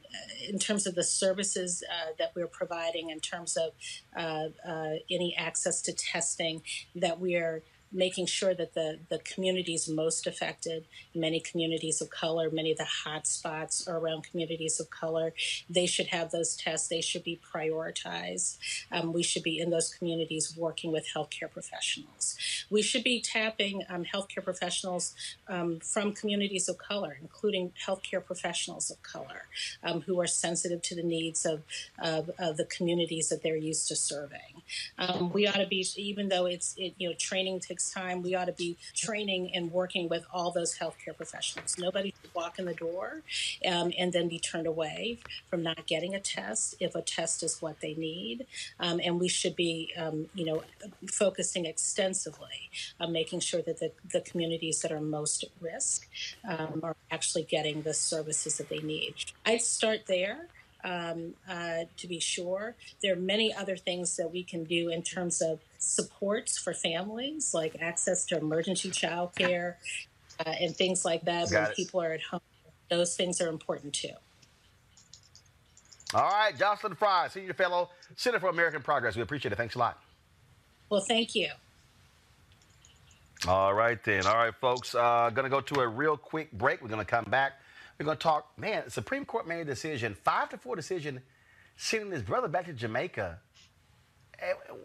in terms of the services uh, that we're providing, in terms of uh, uh, any access to testing, that we're making sure that the, the communities most affected, many communities of color, many of the hot spots are around communities of color, they should have those tests. They should be prioritized. Um, we should be in those communities working with healthcare professionals. We should be tapping um, healthcare professionals um, from communities of color, including healthcare professionals of color um, who are sensitive to the needs of, of, of, the communities that they're used to serving. Um, we ought to be, even though it's, it, you know, training takes time, we ought to be training and working with all those healthcare professionals. Nobody should walk in the door um, and then be turned away from not getting a test if a test is what they need. Um, and we should be, um, you know, focusing extensively on making sure that the, the communities that are most at risk um, are actually getting the services that they need. I'd start there um, uh, to be sure. There are many other things that we can do in terms of supports for families, like access to emergency child care uh, and things like that Got when it. people are at home. Those things are important too. All right, Jocelyn Fry, Senior Fellow, Center for American Progress. We appreciate it. Thanks a lot. Well, thank you. All right, then. All right, folks. Uh, going to go to a real quick break. We're going to come back. We're going to talk. Man, Supreme Court made a decision, five to four decision, sending his brother back to Jamaica.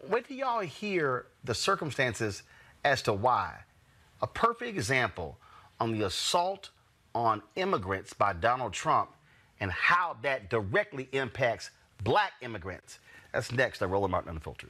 Wait till y'all hear the circumstances as to why. A perfect example on the assault on immigrants by Donald Trump and how that directly impacts black immigrants. That's next on Roland Martin Unfiltered.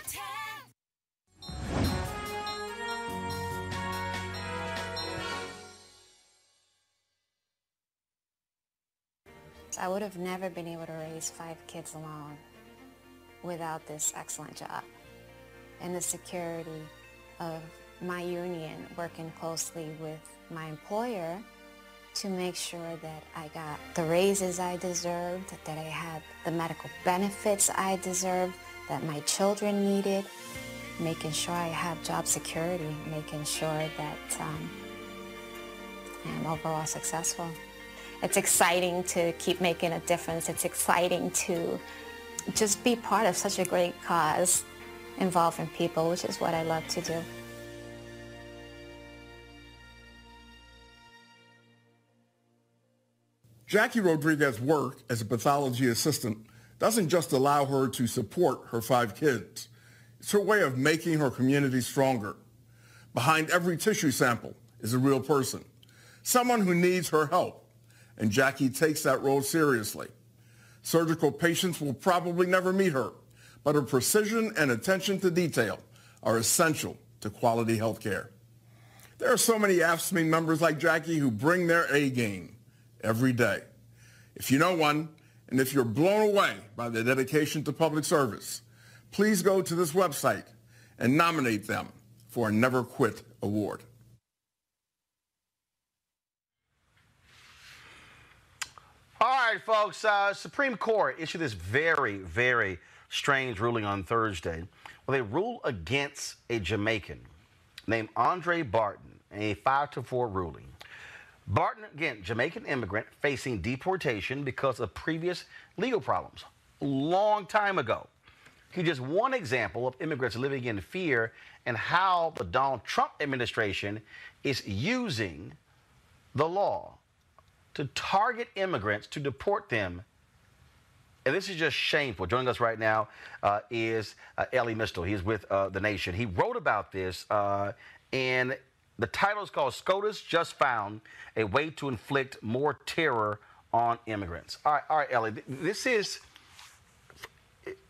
I would have never been able to raise five kids alone without this excellent job and the security of my union working closely with my employer to make sure that I got the raises I deserved, that I had the medical benefits I deserved, that my children needed, making sure I have job security, making sure that um, I'm overall successful. It's exciting to keep making a difference. It's exciting to just be part of such a great cause involving people, which is what I love to do. Jackie Rodriguez's work as a pathology assistant doesn't just allow her to support her five kids. It's her way of making her community stronger. Behind every tissue sample is a real person, someone who needs her help, and Jackie takes that role seriously. Surgical patients will probably never meet her, but her precision and attention to detail are essential to quality health care. There are so many AFSCME members like Jackie who bring their A game every day. If you know one, and if you're blown away by their dedication to public service, please go to this website and nominate them for a Never Quit Award. All right, folks. Uh, Supreme Court issued this very, very strange ruling on Thursday. Well, they ruled against a Jamaican named Andre Barton, in a 5 to 4 ruling. Barton, again, Jamaican immigrant facing deportation because of previous legal problems. Long time ago. He just one example of immigrants living in fear and how the Donald Trump administration is using the law to target immigrants to deport them. And this is just shameful. Joining us right now uh, is uh, Elie Mystal. He's with uh, The Nation. He wrote about this, uh, and the title is called SCOTUS Just Found a Way to Inflict More Terror on Immigrants. All right, all right, Elie. This is.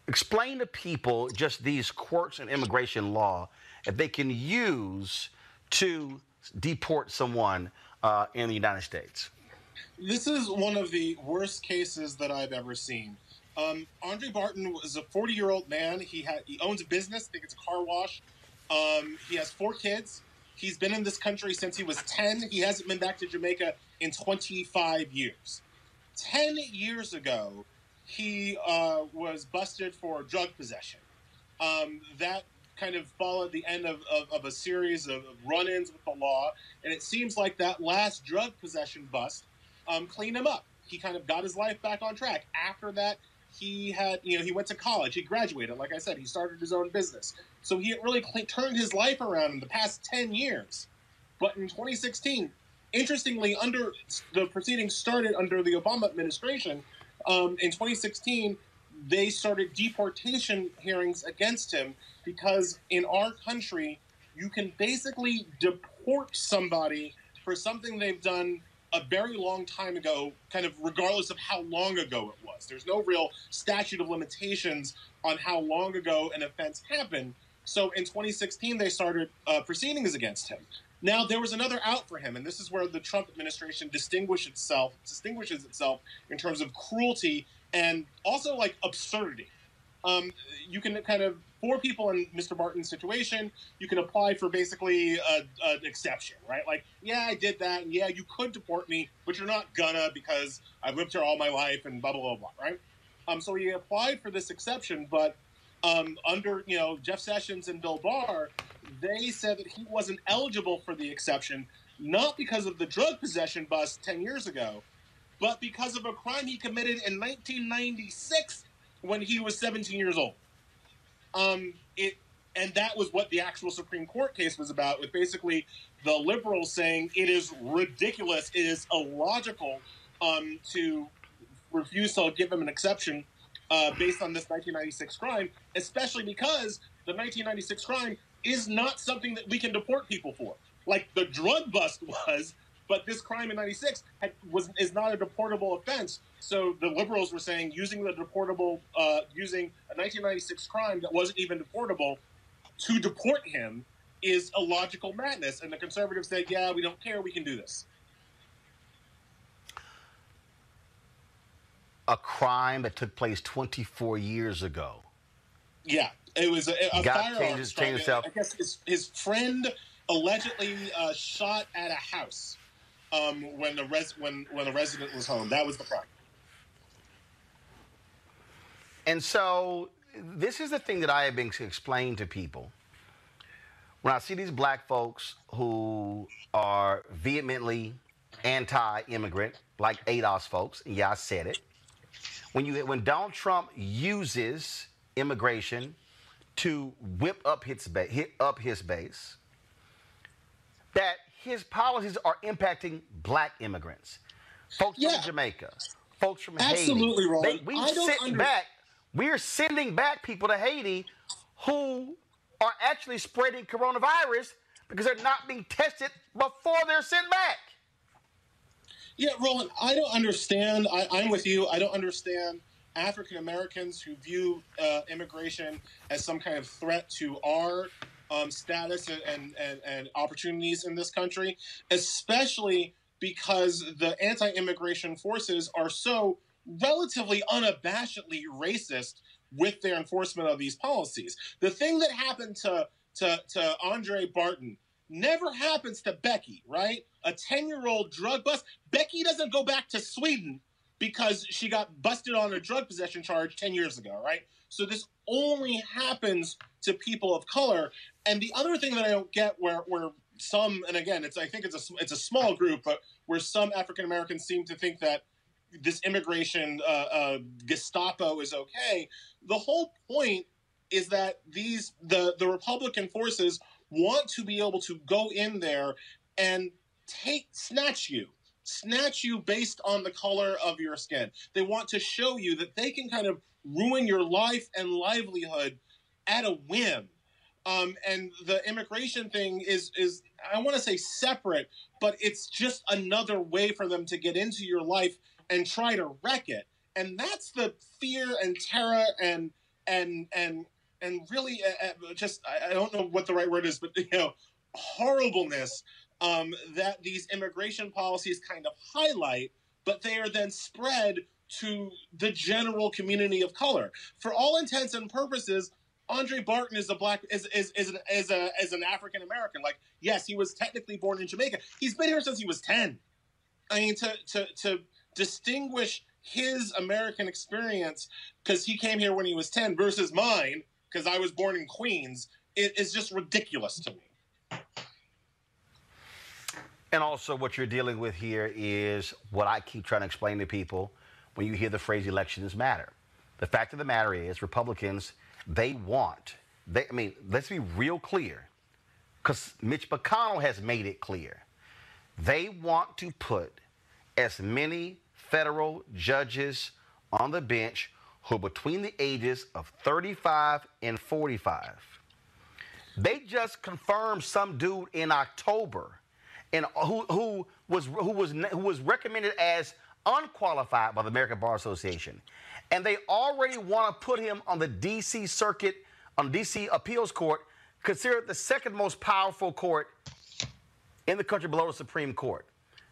Explain to people just these quirks in immigration law that they can use to deport someone uh, in the United States. This is one of the worst cases that I've ever seen. Um, Andre Barton was a 40 year old man. He had he owns a business. I think it's a car wash. Um, he has four kids. He's been in this country since he was 10. He hasn't been back to Jamaica in 25 years. 10 years ago, he uh, was busted for drug possession. Um, that kind of followed the end of, of, of a series of run ins with the law. And it seems like that last drug possession bust um, cleaned him up. He kind of got his life back on track. After that, he had, you know, he went to college. He graduated. Like I said, he started his own business. So he really cl- turned his life around in the past 10 years. But in 2016, interestingly, under the proceedings started under the Obama administration, um, in 2016, they started deportation hearings against him because in our country, you can basically deport somebody for something they've done a very long time ago, kind of regardless of how long ago it was. There's no real statute of limitations on how long ago an offense happened. So in 2016, they started uh, proceedings against him. Now there was another out for him, and this is where the Trump administration distinguishes itself distinguishes itself in terms of cruelty and also like absurdity. Um, you can kind of for people in Mr. Martin's situation, you can apply for basically a, an exception, right? Like, yeah, I did that, and yeah, you could deport me, but you're not gonna because I've lived here all my life and blah blah blah, blah right? Um, so he applied for this exception, but um, under you know Jeff Sessions and Bill Barr, they said that he wasn't eligible for the exception, not because of the drug possession bust ten years ago, but because of a crime he committed in 1996 when he was 17 years old. Um, it and that was what the actual Supreme Court case was about. With basically the liberals saying it is ridiculous, it is illogical um, to refuse to give him an exception uh, based on this 1996 crime, especially because the 1996 crime is not something that we can deport people for. like the drug bust was. But this crime in '96 had, was is not a deportable offense. So the liberals were saying using the deportable, uh, using a 1996 crime that wasn't even deportable to deport him is a logical madness. And the conservatives said, "Yeah, we don't care. We can do this." A crime that took place 24 years ago. Yeah, it was a, a God firearms changes- changes. I guess his, his friend allegedly uh, shot at a house um, when the res- when when a resident was home. That was the problem. And so this is the thing that I have been explaining to people. When I see these black folks who are vehemently anti-immigrant, like ADOS folks, and yeah, I said it. When you when Donald Trump uses immigration to whip up his ba- hit up his base, that his policies are impacting black immigrants, folks from Jamaica, folks from Absolutely, Haiti. Ron. They, we sit back. We're sending back people to Haiti who are actually spreading coronavirus because they're not being tested before they're sent back. Yeah, Roland, I don't understand. I, I'm with you. I don't understand African Americans who view uh, immigration as some kind of threat to our um, status and, and, and, opportunities in this country, especially because the anti immigration forces are so relatively unabashedly racist with their enforcement of these policies. The thing that happened to, to, to Andre Barton never happens to Becky, right? A 10 year old drug bust. Becky doesn't go back to Sweden because she got busted on a drug possession charge 10 years ago, right? So this only happens to people of color. And the other thing that I don't get where, where some, and again, it's, I think it's a, it's a small group, but where some African Americans seem to think that this immigration uh, uh, Gestapo is okay. The whole point is that these the the Republican forces want to be able to go in there and take snatch you snatch you based on the color of your skin they want to show you that they can kind of ruin your life and livelihood at a whim. Um, and the immigration thing is is i want to say separate but it's just another way for them to get into your life and try to wreck it. And that's the fear and terror and and and and really uh, uh, just I, I don't know what the right word is but you know horribleness um, that these immigration policies kind of highlight but they are then spread to the general community of color for all intents and purposes Andre Barton is a black is is is an, is a is an African American. Like, yes, he was technically born in Jamaica. He's been here since he was ten. I mean, to to to distinguish his American experience because he came here when he was ten versus mine because I was born in Queens it is just ridiculous to me. And also, what you're dealing with here is what I keep trying to explain to people when you hear the phrase elections matter. The fact of the matter is, Republicans, they want, they, I mean, let's be real clear, because Mitch McConnell has made it clear. They want to put as many federal judges on the bench who are between the ages of 35 and 45. They just confirmed some dude in October and who, who was who was who was recommended as unqualified by the American Bar Association, and they already want to put him on the D.C. Circuit, on D.C. Appeals Court, considered the second most powerful court in the country below the Supreme Court.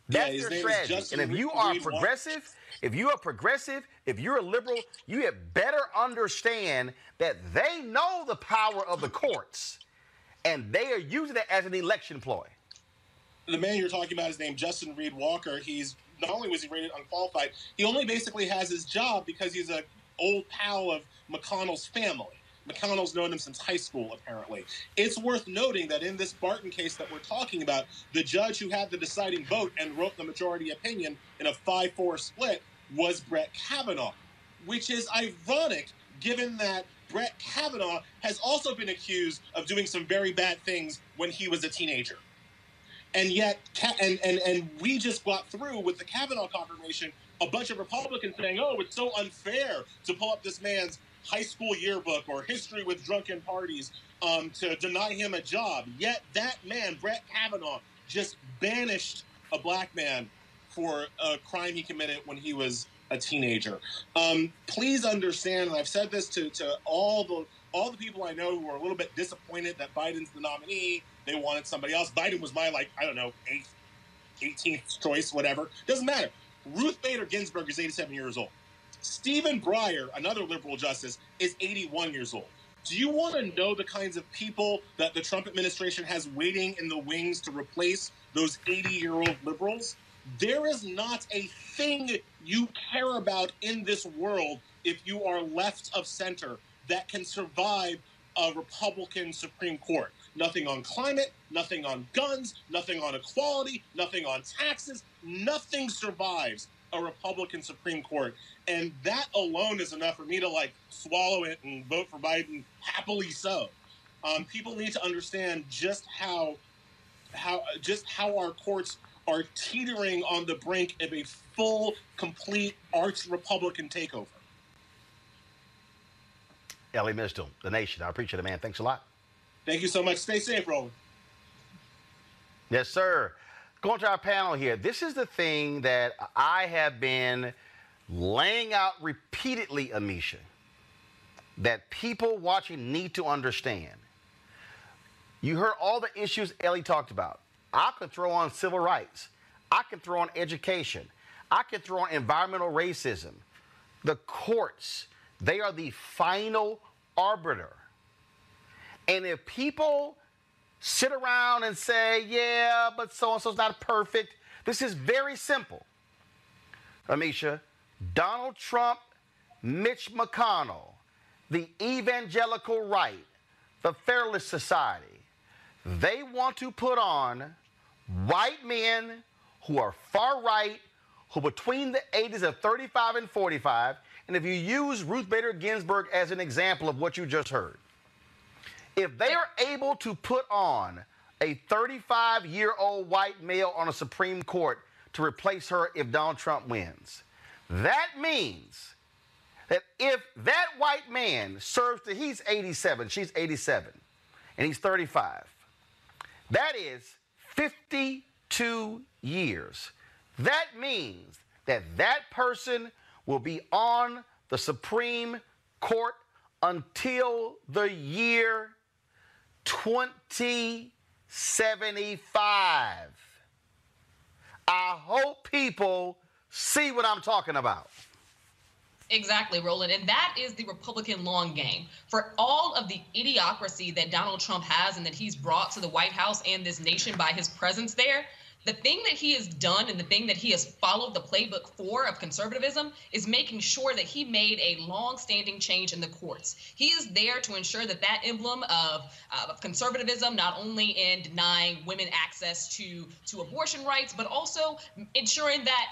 That's name is strategy. And if you are progressive, if you are progressive, if you're a liberal, you had better understand that they know the power of the courts, and they are using it as an election ploy. the man you're talking about is named Justin Reed Walker. He's not only was he rated unqualified, he only basically has his job because he's a old pal of McConnell's family. McConnell's known him since high school, apparently. It's worth noting that in this Barton case that we're talking about, the judge who had the deciding vote and wrote the majority opinion in a 5 4 split was Brett Kavanaugh, which is ironic given that Brett Kavanaugh has also been accused of doing some very bad things when he was a teenager and yet and, and and we just got through with the Kavanaugh confirmation a bunch of Republicans saying, "Oh, it's so unfair to pull up this man's high school yearbook or history with drunken parties um, to deny him a job." Yet that man, Brett Kavanaugh, just banished a black man for a crime he committed when he was a teenager. Um, please understand, and I've said this to, to all the all the people I know who are a little bit disappointed that Biden's the nominee. They wanted somebody else. Biden was my like I don't know eighth, 18th choice, whatever. Doesn't matter. Ruth Bader Ginsburg is 87 years old. Stephen Breyer, another liberal justice, is 81 years old. Do you want to know the kinds of people that the Trump administration has waiting in the wings to replace those 80 year old liberals? There is not a thing you care about in this world if you are left of center that can survive a Republican Supreme Court. Nothing on climate, nothing on guns, nothing on equality, nothing on taxes. Nothing survives a Republican Supreme Court. And that alone is enough for me to like swallow it and vote for Biden happily so. Um, people need to understand just how how just how our courts are teetering on the brink of a full, complete arch Republican takeover. Elie Mystal, The Nation. I appreciate it, man. Thanks a lot. Thank you so much. Stay safe, Roland. Yes, sir. Going to our panel here. This is the thing that I have been laying out repeatedly, Amisha, that people watching need to understand. You heard all the issues Elie talked about. I could throw on civil rights. I can throw on education. I can throw on environmental racism. The courts, they are the final arbiter. And if people sit around and say, yeah, but so and so's not perfect, this is very simple. Amisha, Donald Trump, Mitch McConnell, the evangelical right, the Federalist Society, they want to put on white men who are far right, who between the ages of 35 and 45, and if you use Ruth Bader Ginsburg as an example of what you just heard, if they are able to put on a 35 year old white male on a Supreme Court to replace her if Donald Trump wins, that means that if that white man serves to, he's 87, she's 87, and he's 35, that is 52 years. That means that that person will be on the Supreme Court until the year 2075. I hope people see what I'm talking about. Exactly, Roland. And that is the Republican long game. For all of the idiocracy that Donald Trump has and that he's brought to the White House and this nation by his presence there, the thing that he has done and the thing that he has followed the playbook for of conservatism is making sure that he made a long-standing change in the courts. He is there to ensure that that emblem of, uh, of conservatism, not only in denying women access to to abortion rights, but also ensuring that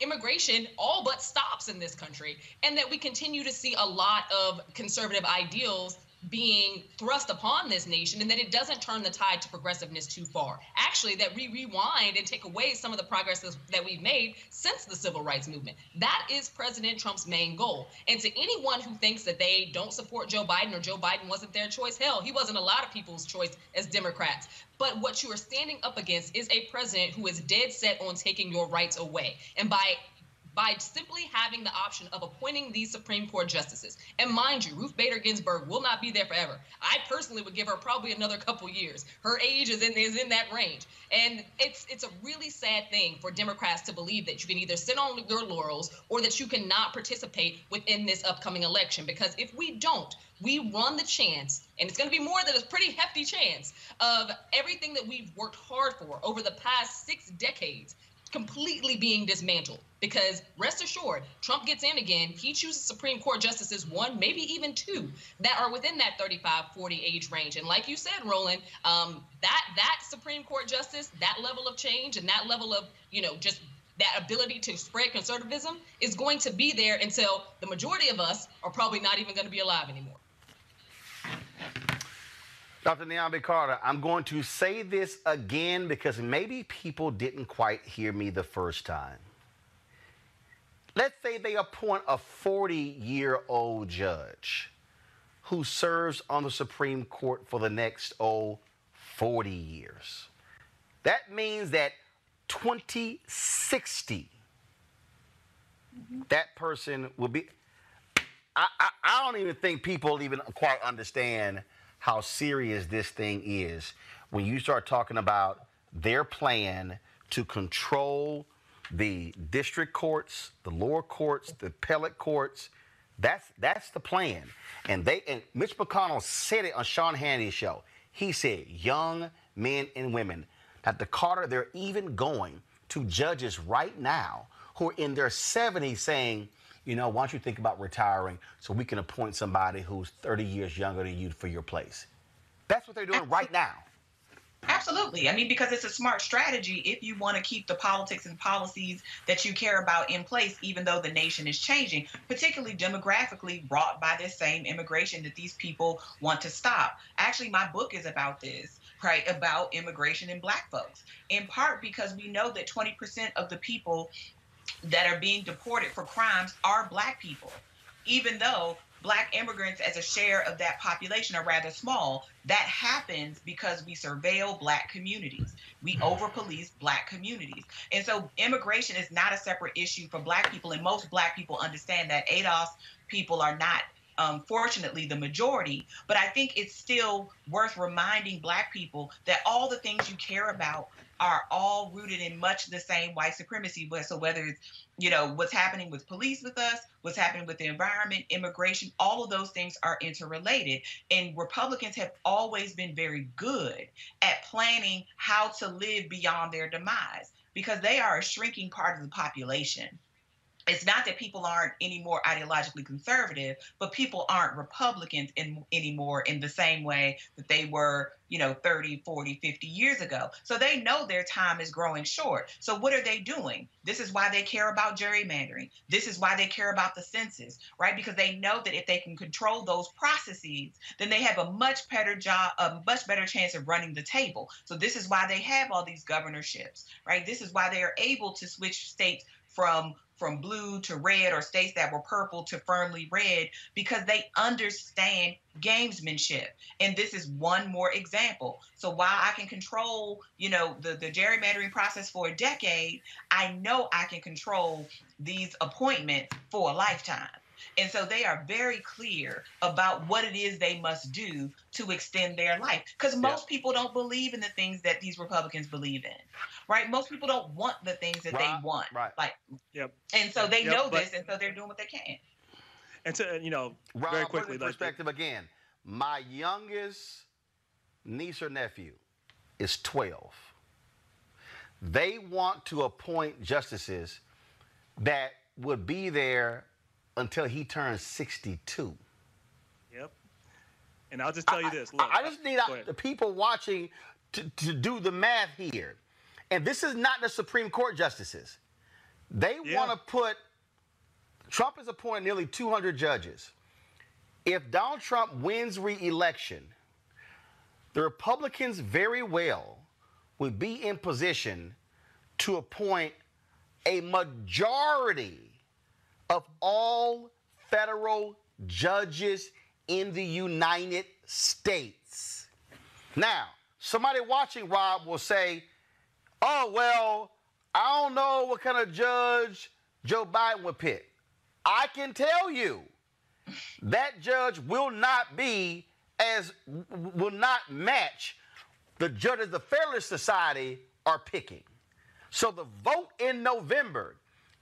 immigration all but stops in this country and that we continue to see a lot of conservative ideals being thrust upon this nation and that it doesn't turn the tide to progressiveness too far. Actually, that we rewind and take away some of the progress that we've made since the civil rights movement. That is President Trump's main goal. And to anyone who thinks that they don't support Joe Biden or Joe Biden wasn't their choice, hell, he wasn't a lot of people's choice as Democrats. But what you are standing up against is a president who is dead set on taking your rights away. And by by simply having the option of appointing these Supreme Court justices. And mind you, Ruth Bader Ginsburg will not be there forever. I personally would give her probably another couple years. Her age is in is in that range. And it's it's a really sad thing for Democrats to believe that you can either sit on your laurels or that you cannot participate within this upcoming election. Because if we don't, we run the chance, and it's going to be more than a pretty hefty chance, of everything that we've worked hard for over the past six decades completely being dismantled. Because rest assured, Trump gets in again, he chooses Supreme Court justices, one, maybe even two, that are within that 35, 40 age range. And like you said, Roland, um, that that Supreme Court justice, that level of change and that level of, you know, just that ability to spread conservatism is going to be there until the majority of us are probably not even going to be alive anymore. Dr. Niambi Carter, I'm going to say this again because maybe people didn't quite hear me the first time. let's say they appoint a 40 year old judge who serves on the Supreme Court for the next, oh, 40 years. That means that 2060, mm-hmm. that person will be. I, I, I don't even think people even quite understand how serious this thing is when you start talking about their plan to control the district courts, the lower courts, the appellate courts. That's that's the plan. And they and Mitch McConnell said it on Sean Hannity's show. He said young men and women. that the Carter, they're even going to judges right now who are in their 70s saying, you know, why don't you think about retiring so we can appoint somebody who's 30 years younger than you for your place? That's what they're doing right now. Absolutely. I mean, because it's a smart strategy if you want to keep the politics and policies that you care about in place, even though the nation is changing, particularly demographically brought by this same immigration that these people want to stop. Actually, my book is about this, right? About immigration and black folks, in part because we know that 20% of the people that are being deported for crimes are black people, even though black immigrants as a share of that population are rather small. That happens because we surveil black communities. We over police black communities. And so immigration is not a separate issue for black people. And most black people understand that ADOS people are not um, fortunately the majority, but I think it's still worth reminding Black people that all the things you care about are all rooted in much the same white supremacy. But So whether it's you know what's happening with police with us, what's happening with the environment, immigration, all of those things are interrelated. And Republicans have always been very good at planning how to live beyond their demise because they are a shrinking part of the population it's not that people aren't any more ideologically conservative, but people aren't Republicans in, anymore in the same way that they were, you know, 30, 40, 50 years ago. So they know their time is growing short. So what are they doing? This is why they care about gerrymandering. This is why they care about the census, right? Because they know that if they can control those processes, then they have a much better job, a much better chance of running the table. So this is why they have all these governorships, right? This is why they are able to switch states from from blue to red or states that were purple to firmly red because they understand gamesmanship. And this is one more example. So while i can control you know the, the gerrymandering process for a decade i know i can control these appointments for a lifetime and so they are very clear about what it is they must do to extend their life. Because most yeah. people don't believe in the things that these Republicans believe in, right? Most people don't want the things that right, they want. Right. Like, yep. And so they yep, know but, this, and so they're doing what they can. And to you know, Rob, very quickly, put it in perspective like again. My youngest niece or nephew is 12. They want to appoint justices that would be there until he turns 62. Yep. And I'll just tell you this. Look, I, I just need the people watching to, to do the math here. And this is not the Supreme Court justices. They Yeah. want to put, Trump has appointed nearly 200 judges. If Donald Trump wins re election, the Republicans very well would be in position to appoint a majority of all federal judges in the United States. Now, somebody watching Rob will say, oh, well, I don't know what kind of judge Joe Biden would pick. I can tell you that judge will not be as, will not match the judges the Federalist Society are picking. So the vote in November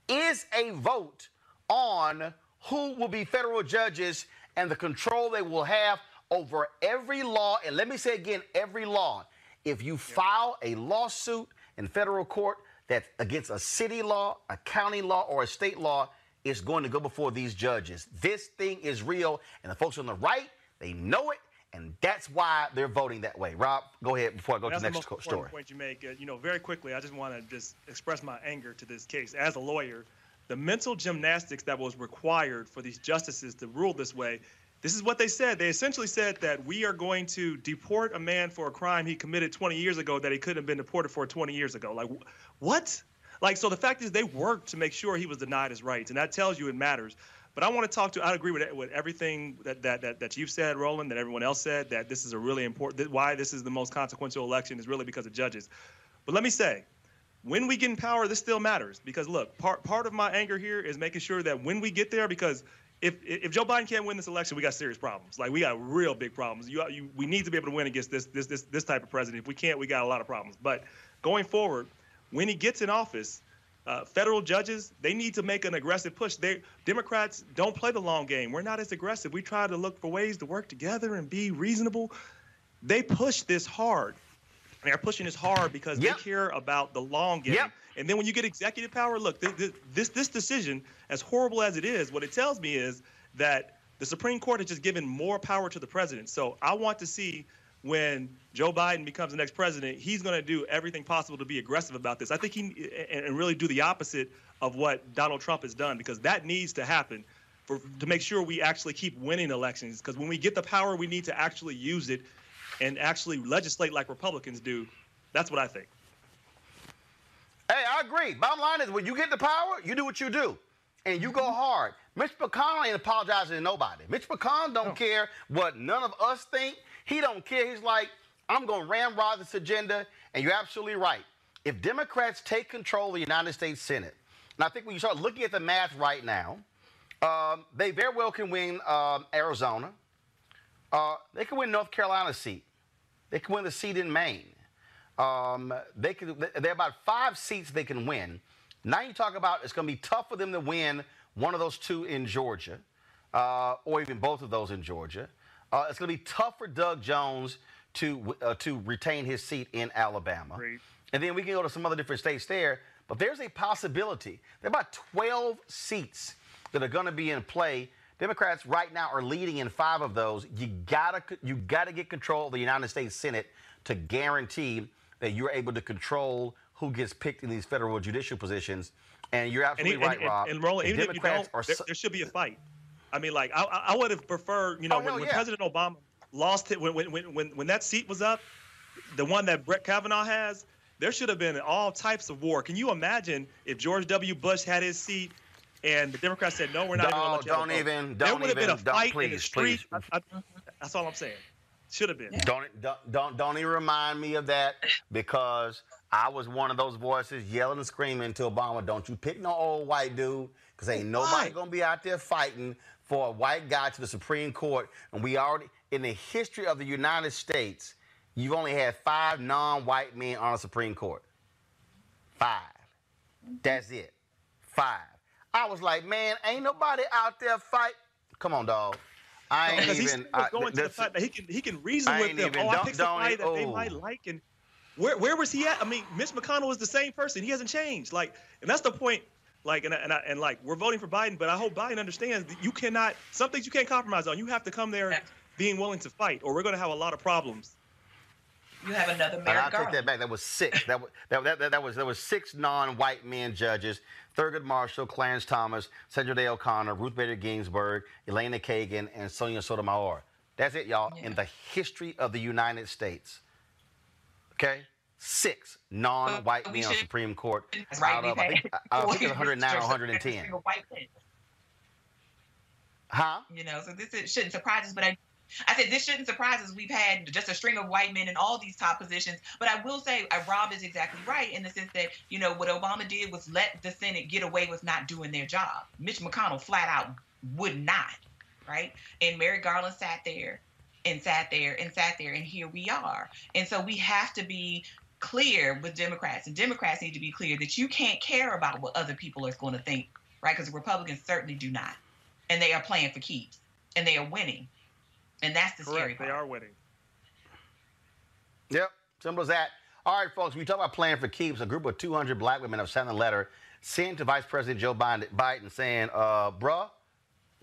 is a vote on who will be federal judges and the control they will have over every law. And let me say again, every law. If you file a lawsuit in federal court that's against a city law, a county law, or a state law, it's going to go before these judges. This thing is real, and the folks on the right, they know it, and that's why they're voting that way. Rob, go ahead before I go That's to the the next most co- important story. point you make. Uh, you know, very quickly, I just want to just express my anger to this case. As a lawyer, the mental gymnastics that was required for these justices to rule this way, this is what they said. They essentially said that we are going to deport a man for a crime he committed 20 years ago that he couldn't have been deported for 20 years ago. Like, wh- what? Like, so the fact is, they worked to make sure he was denied his rights, and that tells you it matters. But I want to talk to. I agree with with everything that that that, that you've said, Roland, that everyone else said. That this is a really important. Why this is the most consequential election is really because of judges. But let me say, when we get in power, this still matters because look, part part of my anger here is making sure that when we get there, because if if Joe Biden can't win this election, we got serious problems. Like we got real big problems. You, you we need to be able to win against this this this this type of president. If we can't, we got a lot of problems. But going forward, when he gets in office, uh, federal judges they need to make an aggressive push. They Democrats don't play the long game. We're not as aggressive. We try to look for ways to work together and be reasonable. They push this hard. They're pushing this hard because Yep. they care about the long game. Yep. And then when you get executive power, look, th- th- this this decision, as horrible as it is, what it tells me is that the Supreme Court has just given more power to the president. So I want to see when Joe Biden becomes the next president, he's going to do everything possible to be aggressive about this. I think he and, and really do the opposite of what Donald Trump has done because that needs to happen for to make sure we actually keep winning elections. Because when we get the power, we need to actually use it and actually legislate like Republicans do. That's what I think. Hey, I agree. Bottom line is when you get the power, you do what you do. And you go hard. Mitch McConnell ain't apologizing to nobody. Mitch McConnell don't care what none of us think. He don't care. He's like, I'm going to ramrod this agenda. And you're absolutely right. If Democrats take control of the United States Senate, and I think when you start looking at the math right now, um, they very well can win um, Arizona. Uh, they can win North Carolina's seat. They can win the seat in Maine. Um, they. There are about five seats they can win. Now you talk about it's going to be tough for them to win one of those two in Georgia, uh, or even both of those in Georgia. Uh, it's going to be tough for Doug Jones to uh, to retain his seat in Alabama. And then we can go to some other different states there. But there's a possibility. There are about 12 seats that are going to be in play. Democrats right now are leading in five of those. You gotta you gotta get control of the United States Senate to guarantee that you're able to control who gets picked in these federal judicial positions. And you're absolutely and, right, and, Rob. and Roland, The even if you Democrats don't, are there, there should be a fight. I mean, like I, I would have preferred, you know, Oh, when, hell when yeah. President Obama lost it, when when when when that seat was up, the one that Brett Kavanaugh has, there should have been all types of war. Can you imagine if George W. Bush had his seat? And the Democrats said, "No, we're not going No, to let you don't even- There don't would have been a even- don't- fight in the please, street. please. I- I- that's all I'm saying. Should have been. Don't, don't don't don't even remind me of that because I was one of those voices yelling and screaming to Obama, "Don't you pick no old white dude, because ain't nobody gonna be out there fighting for a white guy to the Supreme Court." And we already, in the history of the United States, you've only had five non-white men on the Supreme Court. Five. That's it. Five. I was like, man, ain't nobody out there fight. Come on, dog. I ain't because he's even. I- going to the that's- fact that he can he can reason I with them. even- oh, I don't- picked don't somebody that they oh. might like, and where where was he at? I mean, Mitch McConnell is the same person. He hasn't changed. Like, and that's the point. Like, and I- and I, and like we're voting for Biden, but I hope Biden understands that you cannot some things you can't compromise on. You have to come there being willing to fight, or we're going to have a lot of problems. You have another And I Merrick take that back. That was six. that, was, that, that, that, was that was six non-white men judges: Thurgood Marshall, Clarence Thomas, Sandra Day O'Connor, Ruth Bader Ginsburg, Elena Kagan, and Sonia Sotomayor. That's it, y'all. In the history of the United States, okay, six non-white men on the Supreme Court That's right, out of I think, had I think it's 109 or 110. single white men. Huh? You know, so this is, shouldn't surprise us. But I, I said this shouldn't surprise us. We've had just a string of white men in all these top positions. But I will say, uh, Rob is exactly right in the sense that you know what Obama did was let the Senate get away with not doing their job. Mitch McConnell flat out would not, right? And Merrick Garland sat there and sat there and sat there, and here we are. And so we have to be clear with Democrats, and Democrats need to be clear that you can't care about what other people are going to think, right? Because Republicans certainly do not, and they are playing for keeps, and they are winning, and that's the scary part. They are winning. Yep, simple as that. All right, folks, we talk about playing for keeps. A group of 200 black women have sent a letter sent to Vice President Joe Biden, Biden saying, uh, bruh,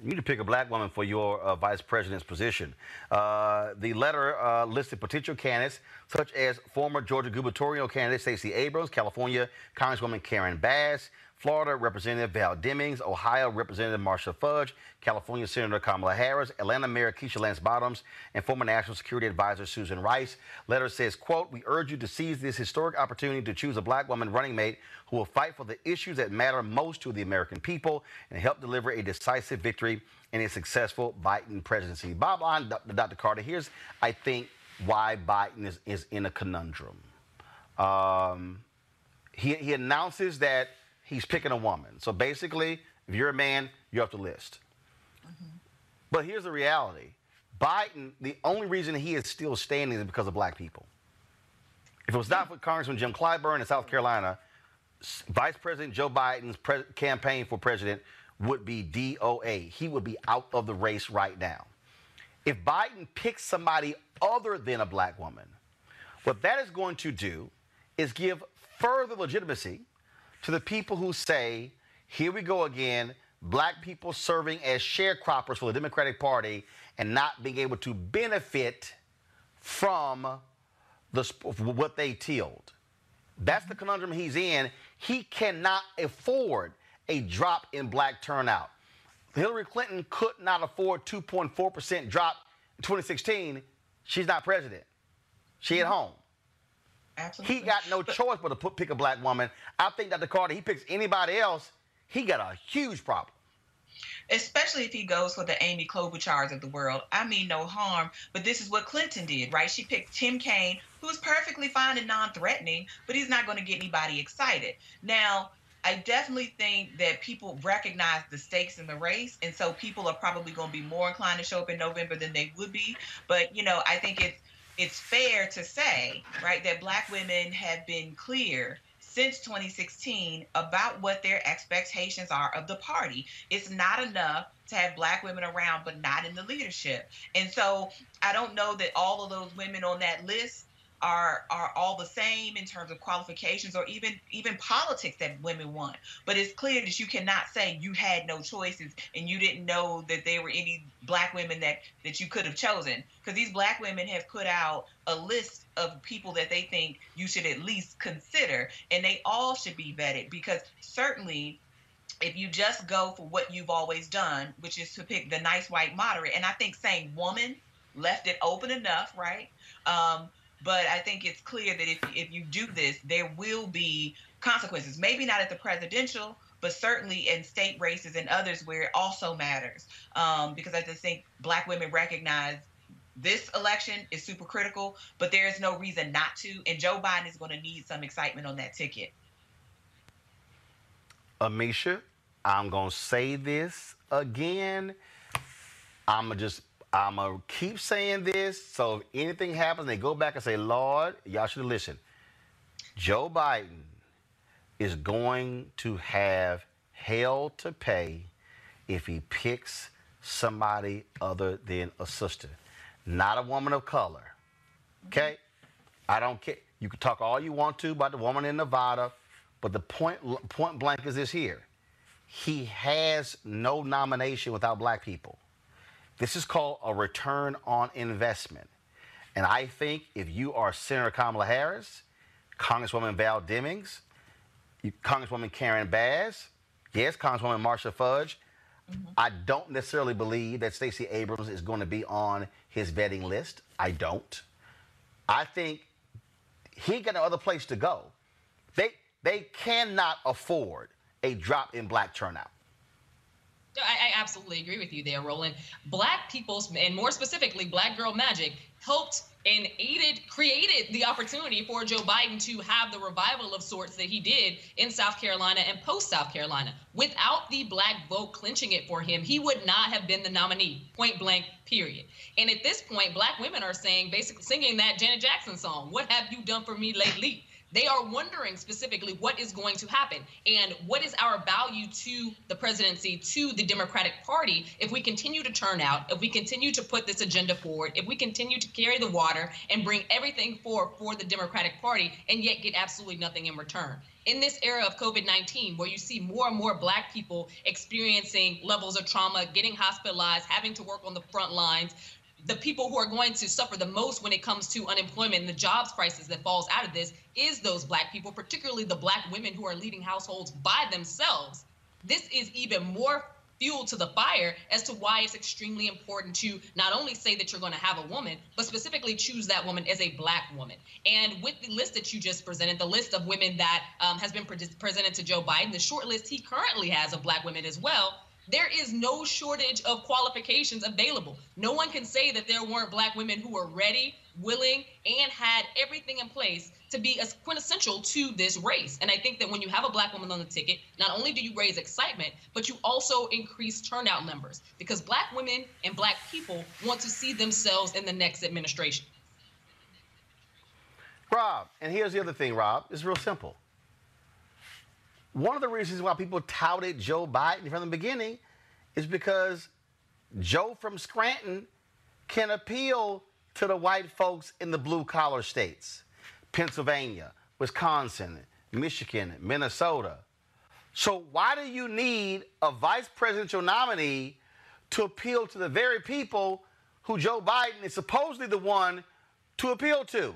you need to pick a black woman for your uh, vice president's position. Uh, the letter uh, listed potential candidates such as former Georgia gubernatorial candidate Stacey Abrams, California Congresswoman Karen Bass, Florida Representative Val Demings, Ohio Representative Marcia Fudge, California Senator Kamala Harris, Atlanta Mayor Keisha Lance Bottoms, and former National Security Advisor Susan Rice. Letter says, quote, we urge you to seize this historic opportunity to choose a black woman running mate who will fight for the issues that matter most to the American people and help deliver a decisive victory in a successful Biden presidency. Bob line, Dr. Carter, here's, I think, why Biden is, is in a conundrum. Um, he, he announces that he's picking a woman. So basically, if you're a man, you have the list. Mm-hmm. But here's the reality Biden, the only reason he is still standing is because of black people. If it was not for Congressman Jim Clyburn in South Carolina, Vice President Joe Biden's pre- campaign for president would be DOA. He would be out of the race right now. If Biden picks somebody other than a black woman, what that is going to do is give further legitimacy to the people who say, here we go again, black people serving as sharecroppers for the Democratic Party and not being able to benefit from the, what they tilled. That's the conundrum he's in. He cannot afford a drop in black turnout. Hillary Clinton could not afford 2.4% drop in 2016. She's not president. She at mm-hmm. home. Absolutely. He got no choice but to put, pick a black woman. I think that Dr. Carter, he picks anybody else, he got a huge problem. especially if he goes for the Amy Klobuchars of the world. I mean, no harm, but this is what Clinton did, right? She picked Tim Kaine, who's perfectly fine and non-threatening, but he's not going to get anybody excited. Now, I definitely think that people recognize the stakes in the race, and so people are probably going to be more inclined to show up in November than they would be. But you know, I think it's it's fair to say, right, that Black women have been clear since 2016 about what their expectations are of the party. It's not enough to have black women around, but not in the leadership. And so I don't know that all of those women on that list are are all the same in terms of qualifications or even even politics that women want. But it's clear that you cannot say you had no choices and you didn't know that there were any black women that that you could have chosen because these black women have put out a list of people that they think you should at least consider and they all should be vetted because certainly if you just go for what you've always done, which is to pick the nice white moderate, and I think saying woman left it open enough, right? Um, but I think it's clear that if if you do this, there will be consequences. Maybe not at the presidential, but certainly in state races and others where it also matters. Um, because I just think black women recognize this election is super critical, but there is no reason not to. And Joe Biden is going to need some excitement on that ticket. Amisha, I'm gonna say this again. I'ma just I'ma keep saying this. So if anything happens, they go back and say, Lord, y'all should listen. Joe Biden is going to have hell to pay if he picks somebody other than a sister, not a woman of color. Okay? I don't care. You can talk all you want to about the woman in Nevada, but the point point blank is this here. He has no nomination without black people. This is called a return on investment. And I think if you are Senator Kamala Harris, Congresswoman Val Demings, Congresswoman Karen Bass, yes, Congresswoman Marcia Fudge, mm-hmm. I don't necessarily believe that Stacey Abrams is going to be on his vetting list. I don't. I think he got no other place to go. They they cannot afford a drop in black turnout. I, I absolutely agree with you there, Roland. Black people's, and more specifically, Black Girl Magic, helped and aided, created the opportunity for Joe Biden to have the revival of sorts that he did in South Carolina and post South Carolina. Without the black vote clinching it for him, he would not have been the nominee, point blank, period. And at this point, black women are saying, basically singing that Janet Jackson song, What Have You Done For Me Lately? They are wondering specifically what is going to happen and what is our value to the presidency, to the Democratic Party, if we continue to turn out, if we continue to put this agenda forward, if we continue to carry the water and bring everything forward for the Democratic Party and yet get absolutely nothing in return. In this era of COVID 19, where you see more and more Black people experiencing levels of trauma, getting hospitalized, having to work on the front lines, the people who are going to suffer the most when it comes to unemployment and the jobs crisis that falls out of this is those black people, particularly the black women who are leading households by themselves. This is even more fuel to the fire as to why it's extremely important to not only say that you're going to have a woman, but specifically choose that woman as a black woman. And with the list that you just presented, the list of women that um, has been pre- presented to Joe Biden, the short list he currently has of black women as well, there is no shortage of qualifications available. No one can say that there weren't black women who were ready, willing, and had everything in place to be as quintessential to this race. And I think that when you have a black woman on the ticket, not only do you raise excitement, but you also increase turnout numbers because black women and black people want to see themselves in the next administration. Rob, and here's the other thing, Rob. It's real simple. One of the reasons why people touted Joe Biden from the beginning is because Joe from Scranton can appeal to the white folks in the blue collar states Pennsylvania, Wisconsin, Michigan, Minnesota. So, why do you need a vice presidential nominee to appeal to the very people who Joe Biden is supposedly the one to appeal to?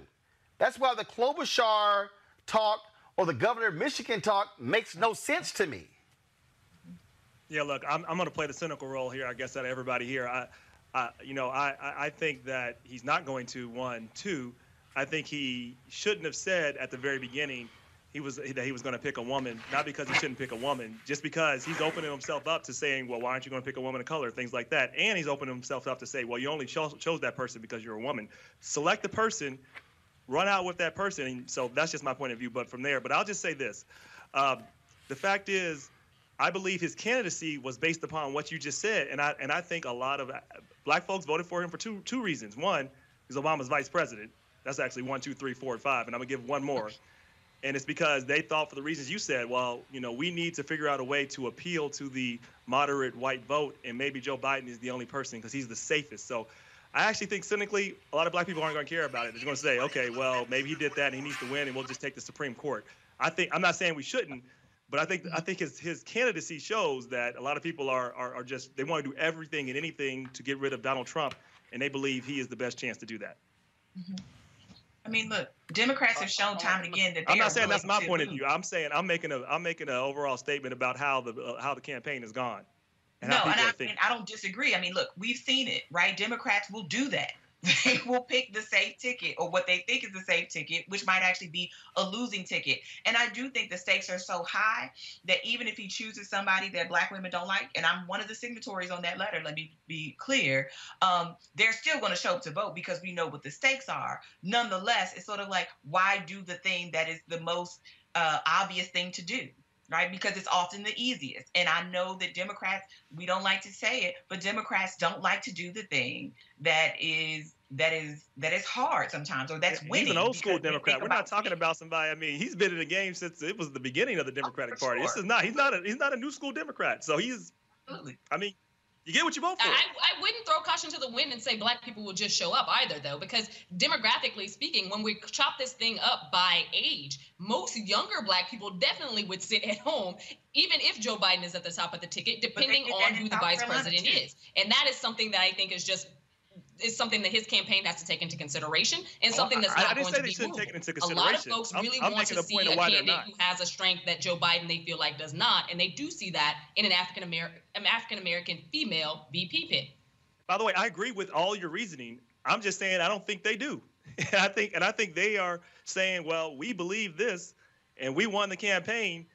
That's why the Klobuchar talk or the governor of Michigan talk makes no sense to me. Yeah, look, I'm, I'm going to play the cynical role here, I guess, out of everybody here. I, I you know, I, I think that he's not going to, one. Two, I think he shouldn't have said at the very beginning he was that he was going to pick a woman, not because he shouldn't pick a woman, just because he's opening himself up to saying, well, why aren't you going to pick a woman of color, things like that, and he's opening himself up to say, well, you only chose, chose that person because you're a woman. Select the person, run out with that person. And so that's just my point of view. But from there, but I'll just say this: um, the fact is, I believe his candidacy was based upon what you just said, and I and I think a lot of uh, black folks voted for him for two two reasons. One, he's Obama's vice president. That's actually one, two, three, four, five, and I'm gonna give one more. And it's because they thought, for the reasons you said, well, you know, we need to figure out a way to appeal to the moderate white vote, and maybe Joe Biden is the only person because he's the safest. So I actually think cynically, a lot of black people aren't going to care about it. They're going to say, okay, well, maybe he did that and he needs to win, and we'll just take the Supreme Court. I think I'm not saying we shouldn't, but I think I think his his candidacy shows that a lot of people are are, are just they want to do everything and anything to get rid of Donald Trump, and they believe he is the best chance to do that. Mm-hmm. I mean, look, Democrats have shown time and again that. I'm not saying that's my point of view. I'm saying I'm making a I'm making an overall statement about how the uh, how the campaign has gone. And no, and I, and I don't disagree. I mean, look, we've seen it, right? Democrats will do that. They will pick the safe ticket or what they think is the safe ticket, which might actually be a losing ticket. And I do think the stakes are so high that even if he chooses somebody that black women don't like, and I'm one of the signatories on that letter, let me be clear, um, they're still going to show up to vote because we know what the stakes are. Nonetheless, it's sort of like, why do the thing that is the most uh, obvious thing to do? Right? Because it's often the easiest. And I know that Democrats, we don't like to say it, but Democrats don't like to do the thing that is that is that is hard sometimes or that's winning. He's an old school Democrat. We're not talking about somebody. I mean, he's been in the game since it was the beginning of the oh, Democratic oh, Party. Sure. This is not. He's not a. He's not a new school Democrat. So he's. Absolutely. I mean, you get what you vote for. I, I wouldn't throw caution to the wind and say black people will just show up either, though, because demographically speaking, when we chop this thing up by age, most younger black people definitely would sit at home, even if Joe Biden is at the top of the ticket, depending on who the vice president is. And that is something that I think is just is something that his campaign has to take into consideration and oh, something that's not going to be movable. A lot of folks really I'm, want I'm to see a candidate who has a strength that Joe Biden they feel like does not, and they do see that in an African American African American female VP pick. By the way, I agree with all your reasoning. I'm just saying I don't think they do. I think and I think they are saying, well, we believe this, and we won the campaign,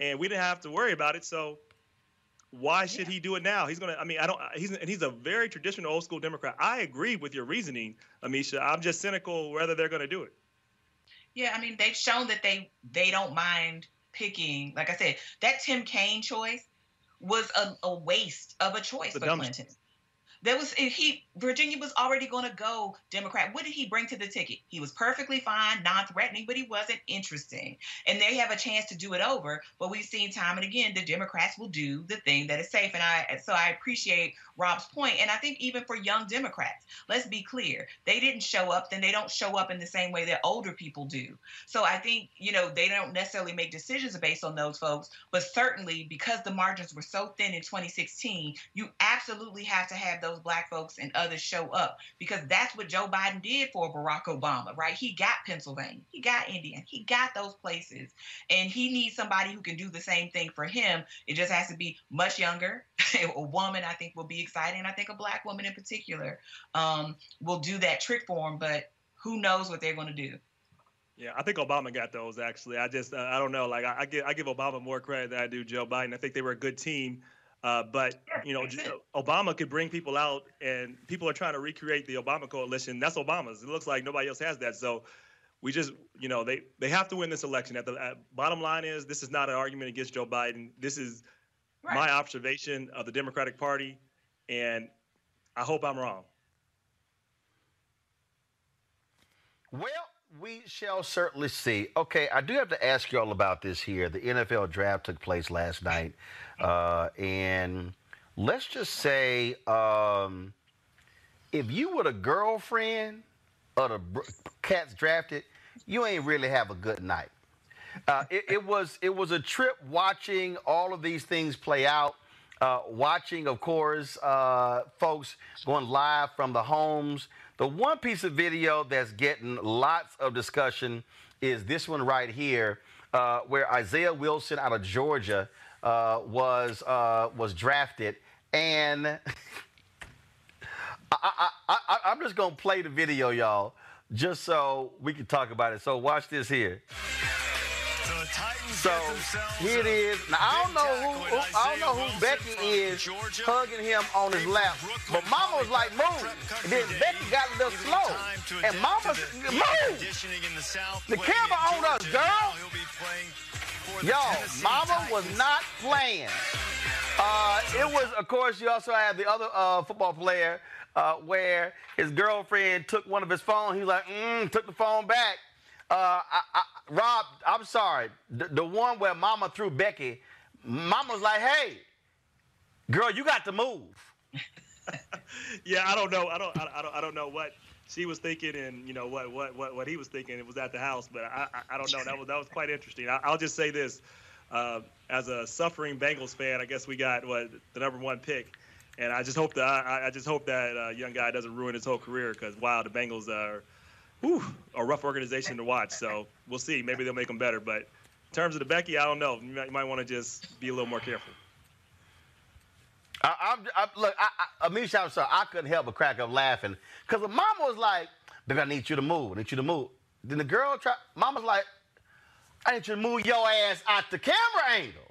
and we didn't have to worry about it. So why should yeah. he do it now? He's gonna. I mean, I don't. He's and he's a very traditional old school Democrat. I agree with your reasoning, Amisha. I'm just cynical whether they're gonna do it. Yeah, I mean, they've shown that they they don't mind picking. Like I said, that Tim Kaine choice was a, a waste of a choice for Clinton. There was he Virginia was already going to go Democrat. What did he bring to the ticket? He was perfectly fine, non-threatening, but he wasn't interesting. And they have a chance to do it over. But we've seen time and again the Democrats will do the thing that is safe. And I so I appreciate Rob's point. And I think even for young Democrats, let's be clear, they didn't show up, then they don't show up in the same way that older people do. So I think, you know, they don't necessarily make decisions based on those folks, but certainly because the margins were so thin in 2016, you absolutely have to have those black folks and others show up because that's what Joe Biden did for Barack Obama, right? He got Pennsylvania, he got Indiana, he got those places, and he needs somebody who can do the same thing for him. It just has to be much younger. a woman, I think, will be exciting. I think a black woman in particular um, will do that trick for him, but who knows what they're going to do. Yeah, I think Obama got those actually. I just uh, I don't know. Like I, I give I give Obama more credit than I do Joe Biden. I think they were a good team. Uh, but you know, Obama could bring people out, and people are trying to recreate the Obama coalition. That's Obama's. It looks like nobody else has that. So we just, you know, they they have to win this election. At the at bottom line is, this is not an argument against Joe Biden. This is right. my observation of the Democratic Party, and I hope I'm wrong. Well, we shall certainly see. Okay, I do have to ask you all about this here. The NFL draft took place last night, uh, and let's just say um, if you were the girlfriend of the cats drafted, you ain't really have a good night. Uh, it, it, was it was a trip watching all of these things play out. Uh, watching, of course, uh, folks going live from the homes the one piece of video that's getting lots of discussion is this one right here, uh, where Isaiah Wilson out of Georgia uh, was uh, was drafted, and I, am just gonna play the video, y'all, just so we can talk about it. So watch this here. So here it is. Now I don't know who, who I don't know who Becky is hugging him on his lap, but Mama was like move. And then Becky got a little slow, and Mama move. The camera on us, girl. Y'all, Mama was not playing. Uh, it was, of course, you also had the other uh, football player uh, where his girlfriend took one of his phones. He was like, mm, took the phone back. Uh, I, Rob, I'm sorry. The, the, one where Mama threw Becky, Mama's like, "Hey, girl, you got to move." yeah, I don't know. I don't. I don't. I don't know what she was thinking, and you know what what what, what he was thinking. It was at the house, but I I, I don't know. That was that was quite interesting. I, will just say this: uh, as a suffering Bengals fan, I guess we got what the number one pick. And I just hope that I, I just hope that uh, young guy doesn't ruin his whole career because wow, the Bengals are whew, a rough organization to watch. So we'll see. Maybe they'll make them better. But in terms of the Becky, I don't know. You might, might want to just be a little more careful. I, I'm, I, look, I, I, Amisha, I'm sorry, I couldn't help but crack up laughing because the mama was like, "Baby, I need you to move. I need you to move." Then the girl, try, mama's like, "I need you to move your ass out the camera angle."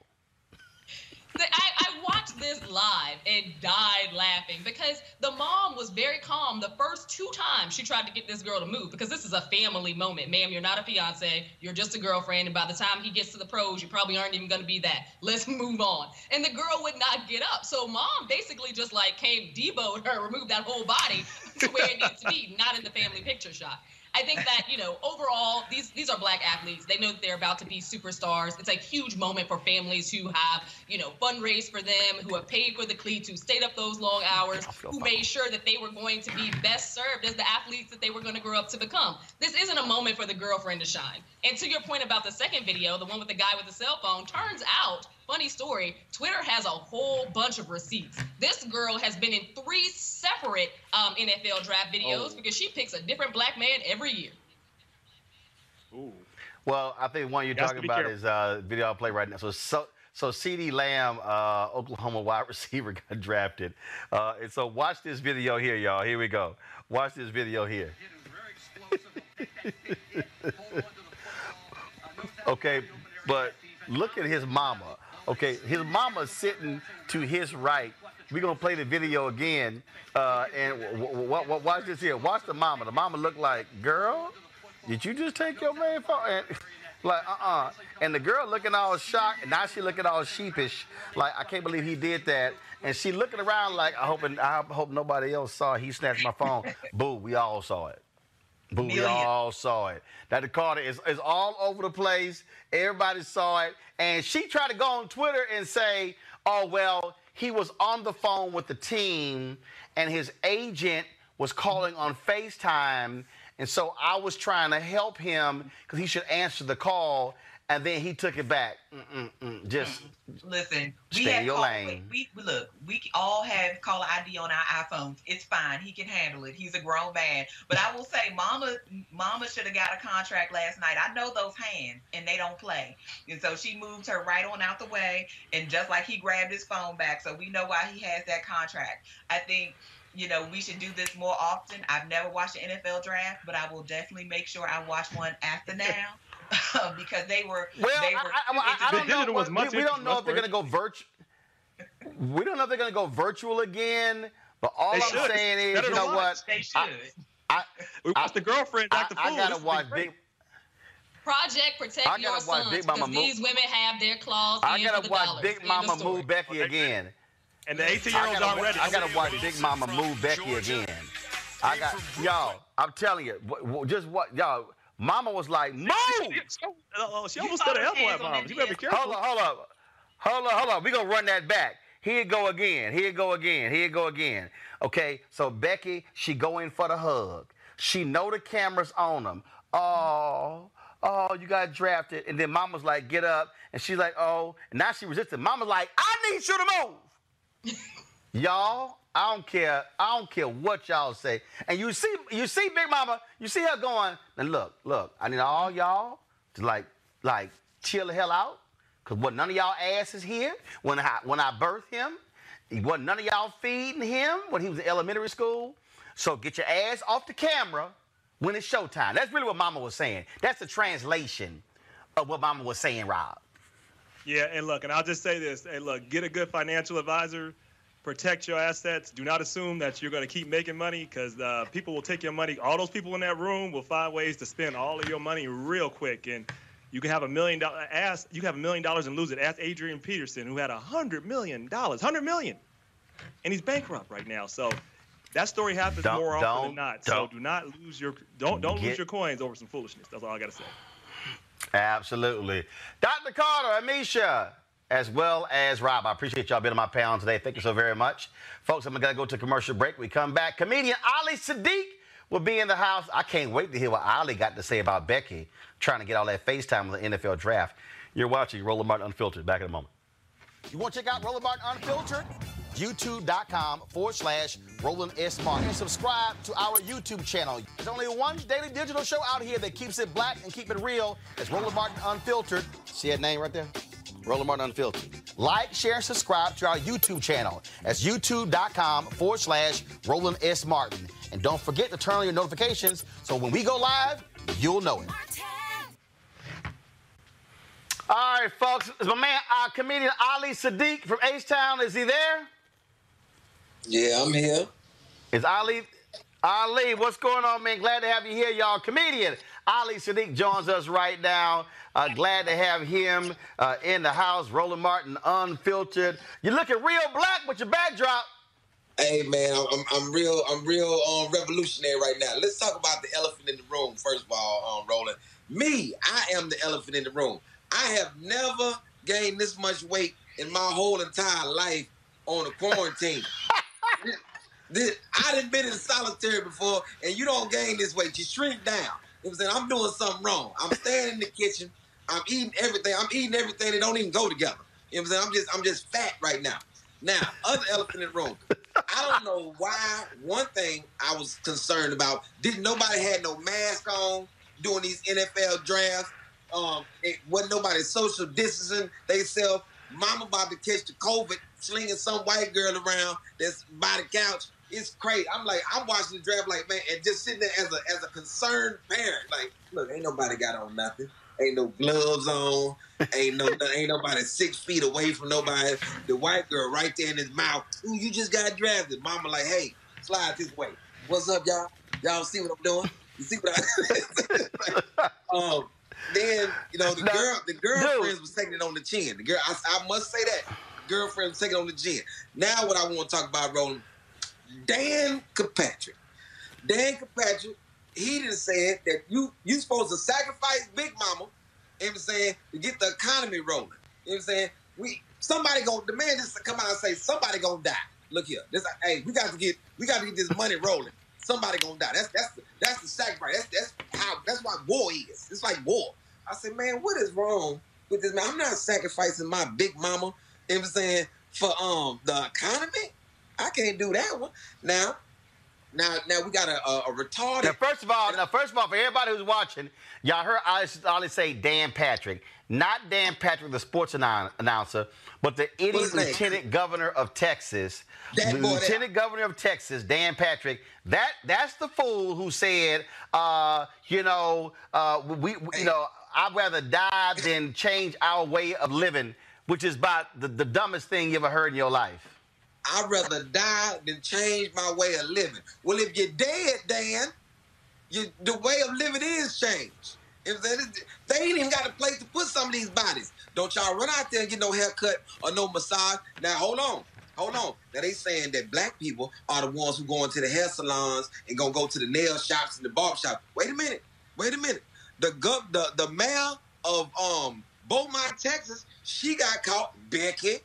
I, I watched this live and died laughing because the mom was very calm the first two times she tried to get this girl to move because this is a family moment. Ma'am, you're not a fiance. You're just a girlfriend. And by the time he gets to the pros, you probably aren't even going to be that. Let's move on. And the girl would not get up. So mom basically just like came deboed her, removed that whole body to where it needs to be, not in the family picture shot. I think that you know overall these these are black athletes. They know that they're about to be superstars. It's a huge moment for families who have you know fundraised for them, who have paid for the cleats, who stayed up those long hours, who made sure that they were going to be best served as the athletes that they were going to grow up to become. This isn't a moment for the girlfriend to shine. And to your point about the second video, the one with the guy with the cell phone, turns out funny story twitter has a whole bunch of receipts this girl has been in three separate um, nfl draft videos oh. because she picks a different black man every year Ooh. well i think one you're talking about careful. is uh, video i'll play right now so so so CeeDee Lamb, uh, Oklahoma wide receiver, got drafted. Uh, and so watch this video here, y'all. Here we go. Watch this video here. okay, but look at his mama. Okay, his mama's sitting to his right. We're gonna play the video again, uh, and w- w- w- watch this here. Watch the mama. The mama look like, girl, did you just take your man phone? And, like, uh-uh. And the girl looking all shocked, and now she looking all sheepish, like, I can't believe he did that. And she looking around like, I hope, I hope nobody else saw. It. He snatched my phone. Boo, we all saw it. But we all saw it. That the Carter is, is all over the place. Everybody saw it. And she tried to go on Twitter and say, oh, well, he was on the phone with the team and his agent was calling on FaceTime. And so I was trying to help him because he should answer the call. And then he took it back. Mm-mm-mm. Just Listen, we Stay in had your lane. We, we look, we all have caller ID on our iPhones. It's fine. He can handle it. He's a grown man. But I will say, Mama, Mama should have got a contract last night. I know those hands, and they don't play. And so she moved her right on out the way, and just like he grabbed his phone back, so we know why he has that contract. I think. You know, we should do this more often. I've never watched an NFL draft, but I will definitely make sure I watch one after now because they were. Well, they I, were I, I, I don't know. what- we, we don't know if they're going to go virtual. We don't know if they're going to go virtual again. But all They I'm should. saying is, Better you know what? They should. I, I, We watched the girlfriend, I, Dr. I gotta watch. Big. Project Protect I Your gotta watch Sons Big Mama because move- these women have their claws I gotta watch. Big Mama move Becky again. And the 18 I year olds gotta, aren't ready. I gotta watch Big Mama move Becky again. I got y'all. I'm telling you, w- w- just what y'all. Mama was like, move. Oh, she almost got an elbow at mom. You better be careful. Hold on, hold on, hold on, hold on. We gonna run that back. Here go again. Here go again. Here go again. Okay, so Becky, she go in for the hug. She know the cameras on them. Oh, oh, you got drafted. And then Mama's like, get up. And she's like, oh. And now she resisted. Mama's like, I need you to move. y'all, I don't care. I don't care what y'all say. And you see, you see, Big Mama, you see her going. And look, look. I need all y'all to like, like, chill the hell out. Cause what none of y'all asses here when I when I birthed him, he wasn't none of y'all feeding him when he was in elementary school. So get your ass off the camera when it's showtime. That's really what Mama was saying. That's the translation of what Mama was saying, Rob. Yeah, and look, and I'll just say this: Hey, look, get a good financial advisor, protect your assets. Do not assume that you're going to keep making money because uh, people will take your money. All those people in that room will find ways to spend all of your money real quick, and you can have a million dollar ask. You can have a million dollars and lose it. Ask Adrian Peterson, who had a hundred million dollars, hundred million, and he's bankrupt right now. So. That story happens Don't- more often than not. So do not lose your don't don't lose your coins over some foolishness. That's all I gotta say. Absolutely. Dr. Carter, Amisha, as well as Rob. I appreciate y'all being on my panel today. Thank you so very much. Folks, I'm going to go to commercial break. We come back. Comedian Ali Siddiq will be in the house. I can't wait to hear what Ali got to say about Becky trying to get all that FaceTime with the NFL draft. You're watching Roland Martin Unfiltered. Back in a moment. You want to check out Roland Martin Unfiltered? YouTube.com forward slash Roland S. Martin. And subscribe to our YouTube channel. There's only one daily digital show out here that keeps it black and keep it real. It's Roland Martin Unfiltered. See that name right there? Roland Martin Unfiltered. Like, share, and subscribe to our YouTube channel. That's youtube.com forward slash Roland S. Martin. And don't forget to turn on your notifications so when we go live, you'll know it. All right, folks. Is my man, uh, comedian Ali Siddiq from H Town. Is he there? Yeah, I'm here. Is Ali? Ali, what's going on, man? Glad to have you here, y'all. Comedian Ali Siddiq joins us right now. Uh, glad to have him uh, in the house. Roland Martin, unfiltered. You're looking real black with your backdrop. Hey man, I'm, I'm, real, I'm real um, revolutionary right now. Let's talk about the elephant in the room first of all, um, Roland. Me, I am the elephant in the room. I have never gained this much weight in my whole entire life on a quarantine. This- I didn't been in solitary before, and you don't gain this weight. You shrink down. You know I'm saying? I'm doing something wrong. I'm staying in the kitchen. I'm eating everything. I'm eating everything that don't even go together. You know what I'm saying? I'm just I'm just fat right now. Now, other elephant in the room. I don't know why. One thing I was concerned about: didn't nobody had no mask on during these NFL drafts. Um, it wasn't nobody social distancing They themselves. Mama about to catch the COVID, slinging some white girl around that's by the couch. It's crazy. I'm like, I'm watching the draft, like man, and just sitting there as a as a concerned parent, like, look, ain't nobody got on nothing. Ain't no gloves on. Ain't no ain't nobody six feet away from nobody. The white girl right there in his mouth. Ooh, you just got drafted. Mama like, hey, slide this way. What's up, y'all? Y'all see what I'm doing? You see what I? um, then you know the girl, the girlfriends was taking it on the chin. The girl, I, I must say that girlfriend was taking it on the chin. Now, what I want to talk about, Roland, Dan Kirkpatrick. Dan Kirkpatrick, he done said that you you supposed to sacrifice Big Mama, you know what I'm saying, to get the economy rolling. You know what I'm saying? We somebody gonna the man just come out and say somebody gonna die. Look here, this hey, we got to get we got to get this money rolling. Somebody gonna die. That's that's the, that's the sacrifice. That's that's how that's what war is. It's like war. I said, man, what is wrong with this man? I'm not sacrificing my big mama, you know what I'm saying, for um the economy. I can't do that one. Now, now, now we got a, a, a retarded. Now, first of all, now first of all, for everybody who's watching, y'all heard I always say Dan Patrick, not Dan Patrick, the sports annou- announcer, but the idiot lieutenant governor of Texas, That lieutenant governor of Texas, Dan Patrick. That that's the fool who said, uh, you know, uh, we, we- you know, I'd rather die than change our way of living, which is about the, the dumbest thing you ever heard in your life. I'd rather die than change my way of living. Well, if you're dead, Dan, you, the way of living is changed. If they, they ain't even got a place to put some of these bodies. Don't y'all run out there and get no haircut or no massage. Now, hold on. Hold on. Now, they saying that black people are the ones who go into the hair salons and gonna go to the nail shops and the barber shop. Wait a minute. Wait a minute. The gov- the, the mayor of um Beaumont, Texas, she got caught. Becky.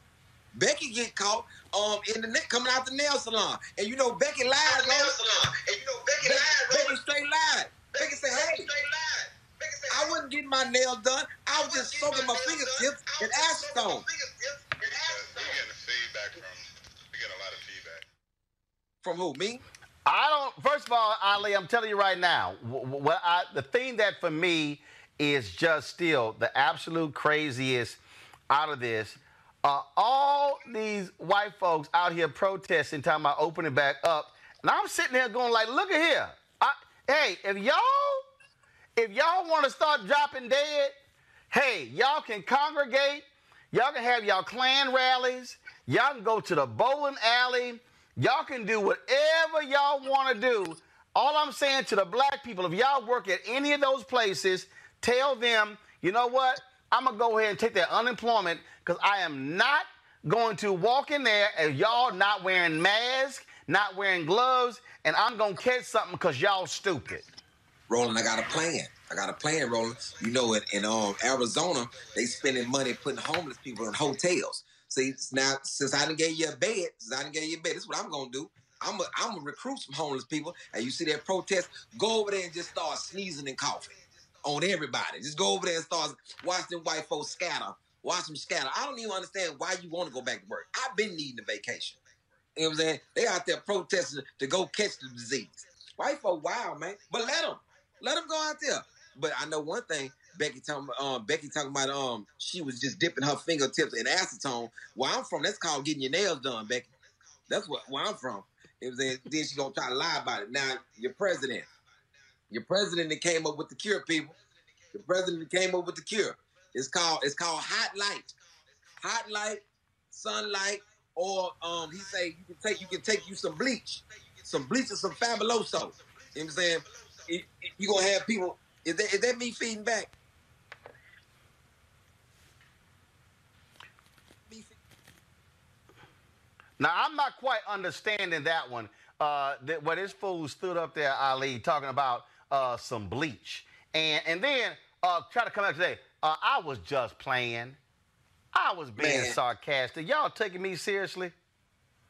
Becky get caught um in the net coming out the nail salon. And you know Becky lied. Nail salon. And you know Becky, lied. Becky straight lied. Becky said, hey. I wasn't getting my nails done. I was just soaking my fingertips in acetone. From who? Me? I don't. First of all, Ali, I'm telling you right now, wh- wh- what I, the thing that for me is just still the absolute craziest out of this. Uh, all these white folks out here protesting, talking about opening back up, and I'm sitting there going like, look at here. I, hey, if y'all, if y'all want to start dropping dead, hey, y'all can congregate. Y'all can have y'all clan rallies. Y'all can go to the bowling alley. Y'all can do whatever y'all want to do. All I'm saying to the black people, if y'all work at any of those places, tell them, you know what? I'm to go ahead and take that unemployment because I am not going to walk in there and y'all not wearing masks, not wearing gloves, and I'm to catch something because y'all stupid. Roland, I got a plan. I got a plan, Roland. You know, in, in um, Arizona, they spending money putting homeless people in hotels. See, now since I didn't give you a bed, since I didn't give you a bed, this is what I'm gonna do. I'm gonna I'm gonna recruit some homeless people, and you see that protest, go over there and just start sneezing and coughing on everybody. Just go over there and start watch them white folks scatter. Watch them scatter. I don't even understand why you want to go back to work. I've been needing a vacation. You know what I'm saying? They out there protesting to go catch the disease. White folk wild, man. But let them. Let them go out there. But I know one thing. Becky talking um, Becky talking about um she was just dipping her fingertips in acetone. Where I'm from, that's called getting your nails done, Becky. That's what where I'm from. It was then she gonna try to lie about it. Now your president, your president that came up with the cure, people. The president that came up with the cure. It's called it's called hot light, hot light, sunlight, or um he say you can take you can take you some bleach, some bleach and some fabuloso. You know what I'm saying? It- it- you gonna have people. Is that, is that me feeding back? Now I'm not quite understanding that one. Uh, that where this fool stood up there, Ali, talking about uh, some bleach, and and then uh, try to come out today. Uh, I was just playing. I was being Man. sarcastic. Y'all taking me seriously?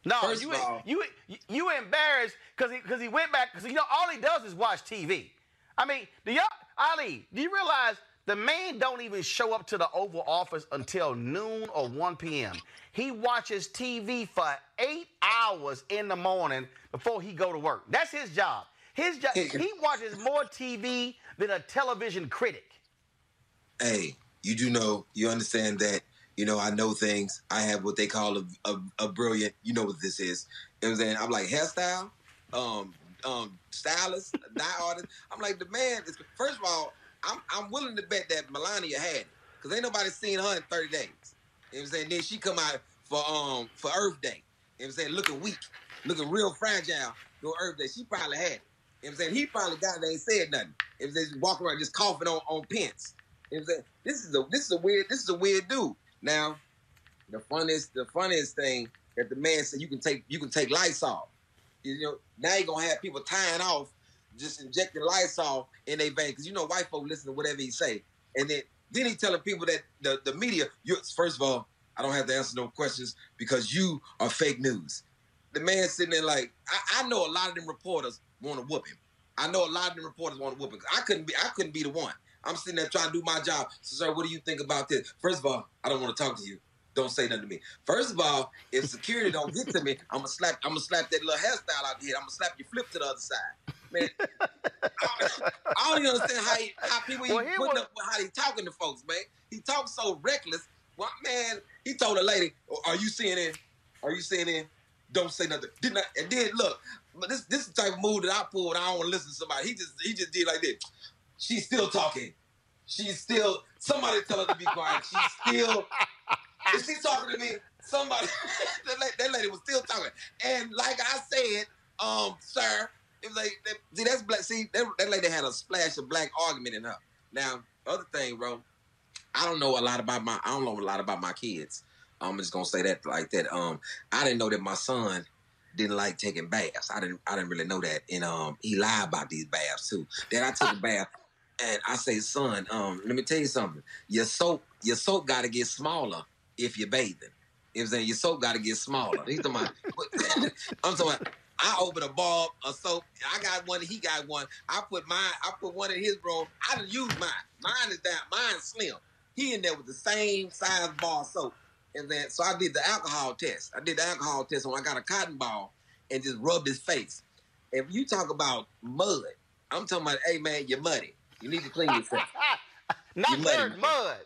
No, First you all- you you you embarrassed because he because he went back because you know all he does is watch TV. I mean, do y'all Ali? Do you realize the man don't even show up to the Oval Office until noon or 1 p.m. He watches TV for eight hours in the morning before he go to work. That's his job. His job. he watches more TV than a television critic. hey, you do know, you understand that, you know, I know things. I have what they call a, a, a brilliant, you know what this is. You know what I'm saying? I'm like, hairstyle, um, um, stylist, dye artist. I'm like, the man is, first of all, I'm, I'm willing to bet that Melania had it. Because ain't nobody seen her in 30 days. You know what I'm saying? Then she come out for um for Earth Day. You know what I'm saying? Looking weak, looking real fragile during Earth Day. She probably had it. You know what I'm saying? He probably got it and said nothing. If they walking around just coughing on, on pence. You know what I'm saying? This is a this is a weird this is a weird dude. Now, the funniest the funniest thing that the man said you can take you can take Lysol. You know, now you're gonna have people tying off, just injecting Lysol in their vein because you know white folk listen to whatever he say, and then then he telling people that the the media. You first of all, I don't have to answer no questions because you are fake news. The man sitting there like I, I know a lot of them reporters want to whoop him. I know a lot of them reporters want to whoop him. I couldn't be I couldn't be the one. I'm sitting there trying to do my job. So, sir, what do you think about this? First of all, I don't want to talk to you. Don't say nothing to me. First of all, if security don't get to me, I'm gonna slap. I'm gonna slap that little hairstyle out here. I'm gonna slap your flip to the other side. Man, I, I don't even understand how he, how people Well, even putting was- up with how he talking to folks, man. He talks so reckless. Well, man, he told a lady, "Oh, "Are you CNN? Are you CNN? Don't say nothing." Didn't I? And then look, this this is the type of move that I pull when I don't want to listen to somebody. He just he just did like this. She's still talking. She's still. Somebody tell her to be quiet. She's still. Is she talking to me? Somebody. that, lady, that lady was still talking. And like I said, um, sir, it was like that, see that's black. See that, that lady had a splash of black argument in her. Now, other thing, bro, I don't know a lot about my. I don't know a lot about my kids. I'm just gonna say that like that. Um, I didn't know that my son didn't like taking baths. I didn't. I didn't really know that, and um, he lied about these baths too. Then I took a bath, and I say, son, um, let me tell you something. Your soap, your soap got to get smaller if you're bathing. You know what I'm saying? Your soap got to get smaller. He's talking I'm talking I open a bulb, of soap. I got one, he got one. I put mine, I put one in his room. I didn't use mine. Mine is down, mine's slim. He in there with the same size bar soap. And then, so I did the alcohol test. I did the alcohol test when I got a cotton ball and just rubbed his face. If you talk about mud, I'm talking about, hey man, you're muddy. You need to clean yourself. Not You're muddy, mud.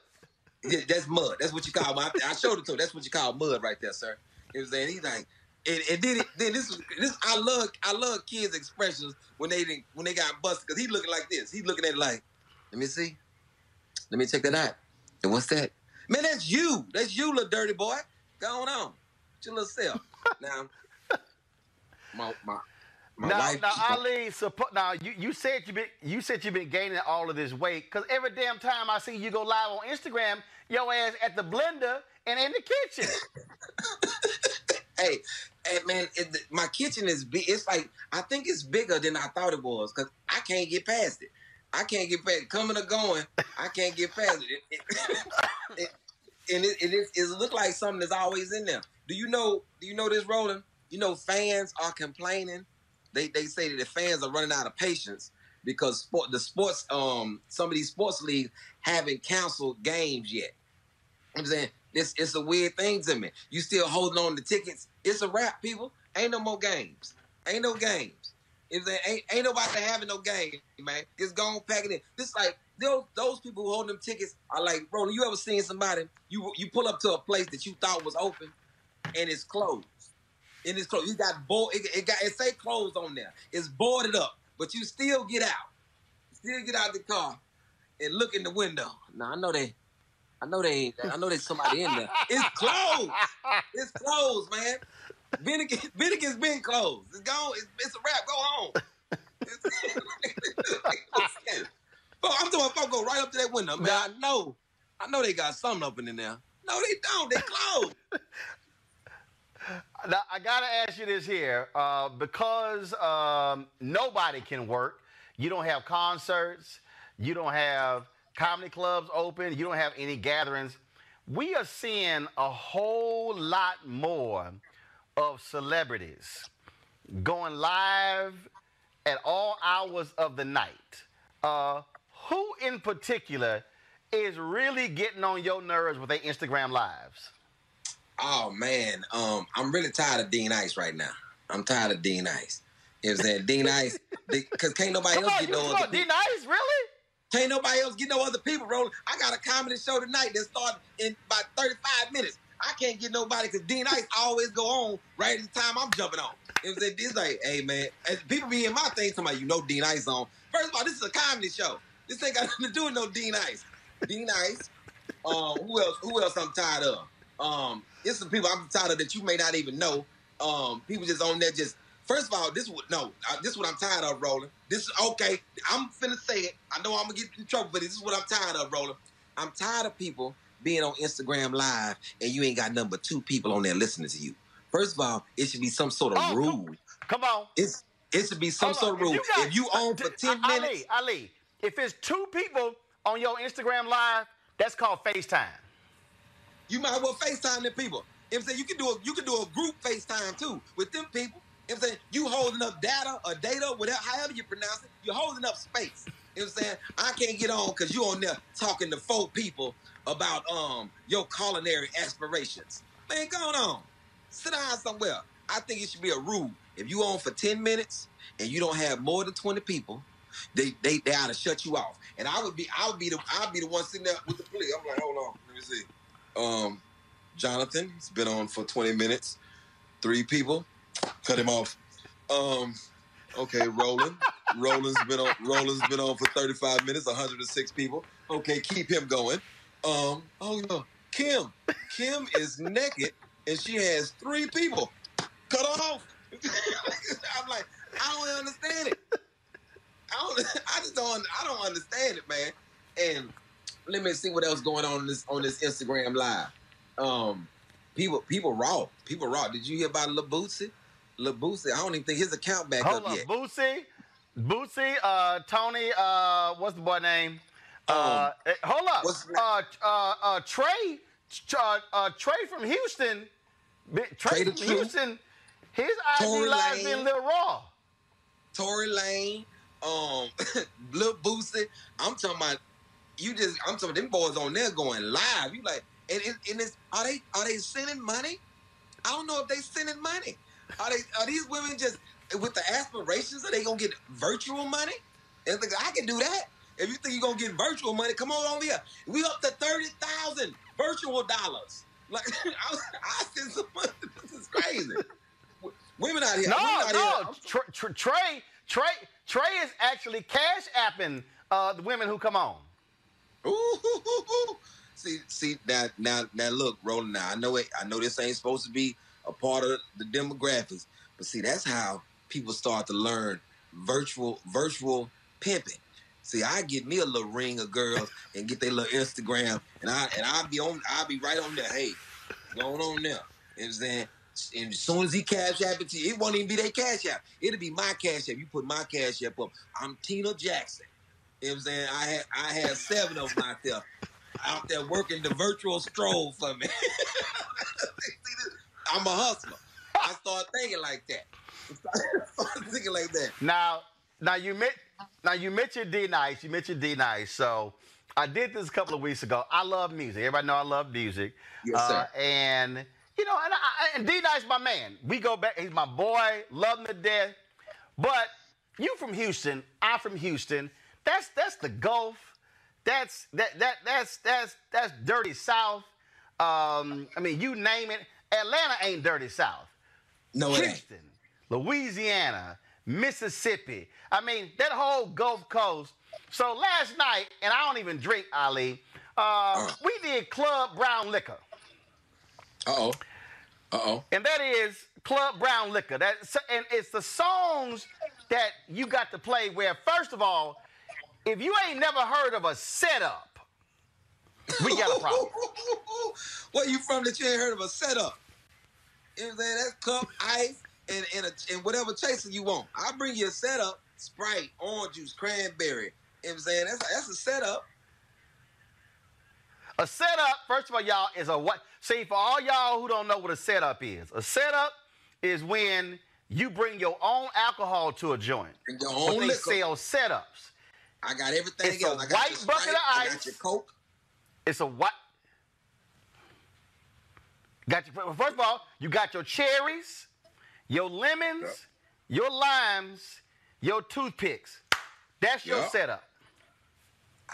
Yeah, that's mud. That's what you call. I, I showed it to him. That's what you call mud right there, sir. You know what I'm saying? He's like, and, and then, it- then this, this, I love, I love kids' expressions when they didn't, when they got busted because he looking like this. He looking at it like, let me see, let me check that out. And what's that? Man, that's you. That's you, little dirty boy. Going on, Get your little self. now, my my my now, wife. now Ali, suppo- now you, you said you been you said you've been gaining all of this weight because every damn time I see you go live on Instagram, your ass at the blender and in the kitchen. hey, hey man, it, my kitchen is big. It's like I think it's bigger than I thought it was because I can't get past it. I can't get past coming or going. I can't get past it. It- it- it- and it, it, it like something that's always in there. Do you know? Do you know this, Roland? You know, fans are complaining. They they say that the fans are running out of patience because sport, the sports, um, some of these sports leagues haven't canceled games yet. I'm saying it's it's a weird thing to me. You still holding on to tickets. It's a wrap, people. Ain't no more games. Ain't no games. If there ain't ain't nobody having no game, man. Just go on pack it in. This like those those people who hold them tickets are like, bro. You ever seen somebody? You you pull up to a place that you thought was open, and it's closed. And it's closed. You got board. It, it got it say closed on there. It's boarded up, but you still get out. Still get out the car and look in the window. Now I know they. I know they ain't. I know there's somebody in there. It's closed. It's closed, man. Vinegar, Vinegar's been closed. It's gone. It's, it's a wrap. Go home. I'm talking about go right up to that window, man. I know. I know they got something open in there. No, they don't. They closed. Now I gotta ask you this here, uh, because um, nobody can work. You don't have concerts. You don't have comedy clubs open. You don't have any gatherings. We are seeing a whole lot more of celebrities going live at all hours of the night. Uh, who in particular is really getting on your nerves with their Instagram lives? Oh man, um, I'm really tired of D Nice right now. I'm tired of D Nice. You know what I'm saying? D Nice, because can't nobody Come else on, get no other Dean. Ice, really? Can't nobody else get no other people rolling. I got a comedy show tonight that starts in about 35 minutes. I can't get nobody because D Nice always go on right at the time I'm jumping on. I'm saying? It's like, hey man, people be in my thing about you know D Nice on. First of all, this is a comedy show. This ain't got nothing to do with no D Nice. D Nice. Um, who else? Who else I'm tired of? Um, it's some people I'm tired of that you may not even know. Um, people just on there just. First of all, this what no, uh, this is what I'm tired of, Roland. This is okay. I'm finna say it. I know I'm gonna get in trouble, but this is what I'm tired of, Roland. I'm tired of people being on Instagram Live and you ain't got number two people on there listening to you. First of all, it should be some sort of Oh, rule. Come on. It's it should be some Hold sort on. of rule. got- If you on for uh, ten Ali, minutes, Ali, if it's two people on your Instagram live, that's called FaceTime. you might well FaceTime the people. You know what I'm saying you can do a you can do a group FaceTime too with them people. You know what I'm saying you holding up data or data, whatever, however you pronounce it, you're holding up space. You know what I'm saying? I can't get on because you on there talking to four people about um your culinary aspirations. Man, go on. Sit down somewhere. I think it should be a rule. If you on for 10 minutes and you don't have more than 20 people, they they they ought to shut you off. And I would be I would be the I'd be the one sitting there with the police. I'm like, hold on, let me see. Um, Jonathan, he's been on for 20 minutes. Three people, cut him off. Um, okay, Roland. Roland's been on Roland's been on for 35 minutes, 106 people. Okay, keep him going. Um, oh no, Kim. Kim is naked and she has three people. Cut off. I'm like, I don't understand it. I don't I just don't I don't understand it, man. And let me see what else going on in this on this Instagram live. Um people people raw. People raw. Did you hear about? Lil Boosie, I don't even think his account back Hold up up, yet. Bootsy, Bootsy, uh, Tony, uh, what's the boy name? Uh, Um, eh, hold up, uh, uh, uh, Trey, uh, uh, Trey from Houston, Trey, Trey from. Houston, his IG live been a little raw. Tory Lane, um, Lil Boosie. I'm talking about you. Just I'm talking about them boys on there going live. You like, and, and, and it's, are they are they sending money? I don't know if they sending money. Are they are these women just with the aspirations? Are they gonna get virtual money? And I can do that. If you think you're gonna get virtual money, come on over here. We up to thirty thousand virtual dollars. Like I, I send some money. This is crazy. Women out here. No, out no, here- Tr- Tr- Trey, Trey, Trey is actually cash apping uh, the women who come on. Ooh, see, see now, now, now, look, Roland. Now, I know it. I know this ain't supposed to be a part of the demographics, but see, that's how people start to learn virtual, virtual pimping. See, I get me a little ring of girls and get their little Instagram, and I and I'll be on, I'll be right on there. Hey, going on there. You know what I'm saying? And as soon as he cash app it to you, it won't even be their cash app. It'll be my cash app. You put my cash app up. I'm Tina Jackson. You know what I'm saying? I had I had seven of them out there, out there working the virtual stroll for me. I'm a hustler. I start thinking like that. Start thinking like that. Now, now you met, now you mentioned D Nice. You mentioned D Nice. So I did this a couple of weeks ago. I love music. Everybody know I love music. Yes, sir. Uh, and you know, and, I, and D Nice, my man. We go back. He's my boy. Love him to death. But you from Houston. I'm from Houston. That's that's the Gulf. That's that that that's that's that's dirty South. Um, I mean, you name it. Atlanta ain't dirty South. No, it ain't. Houston, Louisiana, Mississippi. I mean, that whole Gulf Coast. So last night, and I don't even drink, Ali, uh, we did Club Brown Liquor. Uh oh. Uh oh. And that is Club Brown Liquor. That and it's the songs that you got to play where, first of all, if you ain't never heard of a setup, we got a problem. Where you from that you ain't heard of a setup? You know what I'm saying? That's cup, ice, and, and, a, and whatever chaser you want. I'll bring you a setup, Sprite, orange juice, cranberry. You know what I'm saying? That's, that's a setup. A setup, first of all, y'all, is a what? See, for all y'all who don't know what a setup is, a setup is when you bring your own alcohol to a joint. Bring your own they liquor. sell setups. I got everything It's else. a I got white bucket Sprite, of I ice. got your Coke. It's a what? Got your, first of all, you got your cherries, your lemons, your limes, your toothpicks. That's your setup.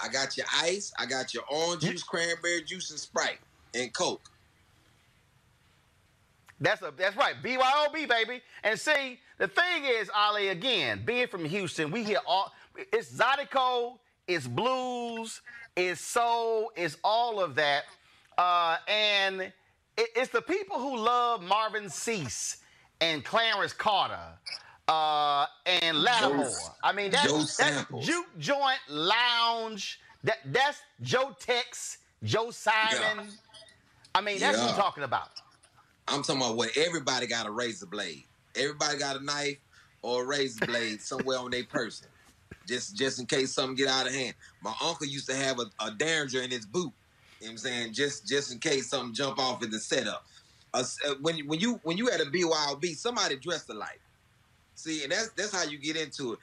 I got your ice. I got your orange juice, cranberry juice, and Sprite, and Coke. That's a that's right. BYOB, baby. And see, the thing is, Ali, again, being from Houston, we hear all it's Zydeco, it's blues, it's soul, it's all of that. Uh, and it, it's the people who love Marvin Sease and Clarence Carter. Uh, and Latimore. Joe- I mean, that's, that's juke joint lounge. That that's Joe Tex, Joe Simon. I mean, that's what I'm talking about. I'm talking about where everybody got a razor blade. Everybody got a knife or a razor blade somewhere on their person, just just in case something get out of hand. My uncle used to have a, a derringer in his boot. You know what I'm saying? Just just in case something jump off in the setup. Uh, when when you when you at a BYOB, somebody dressed alike. See, and that's that's how you get into it.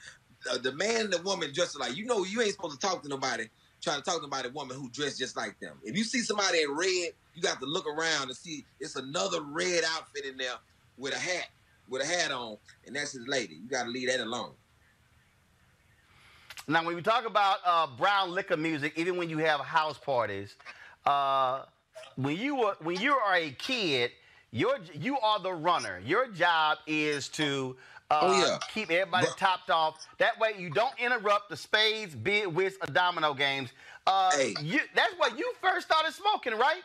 uh, the man and the woman dressed alike. you know you ain't supposed to talk to nobody trying to talk to nobody woman who dressed just like them. If you see somebody in red, you got to look around and see it's another red outfit in there with a hat with a hat on, and that's his lady. You got to leave that alone. Now, when we talk about uh, brown liquor music, even when you have house parties, uh, when you were, when you are a kid, your you are the runner. Your job is to uh, Oh, yeah. keep everybody topped off. That way, you don't interrupt the spades, bid, whist, or domino games. Uh, you, that's where you first started smoking, right?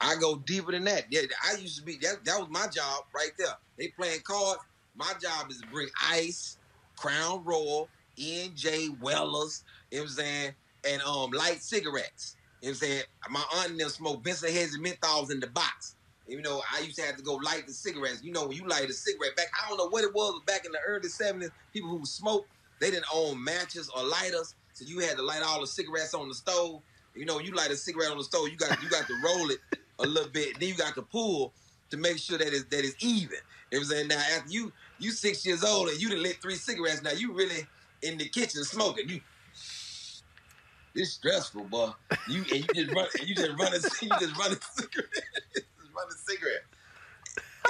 I go deeper than that. Yeah, I used to be that. That was my job right there. They playing cards. My job is to bring ice, Crown Royal, NJ Wellers. You know what I'm saying? And um, light cigarettes. You know what I'm saying? My aunt and them smoke Benson Hedges menthols in the box. Even though I used to have to go light the cigarettes. You know, when you light a cigarette back, I don't know what it was back in the early 70s. People who smoked, they didn't own matches or lighters, so you had to light all the cigarettes on the stove. You know, you light a cigarette on the stove, you got you got to roll it a little bit. Then you got to pull to make sure that it's that it's even. You know I'm saying? Now after you you six years old and you done lit three cigarettes, now you really in the kitchen smoking. You it's stressful, boy. You and you just run and you just run a you just run a cigarette. just run a cigarette.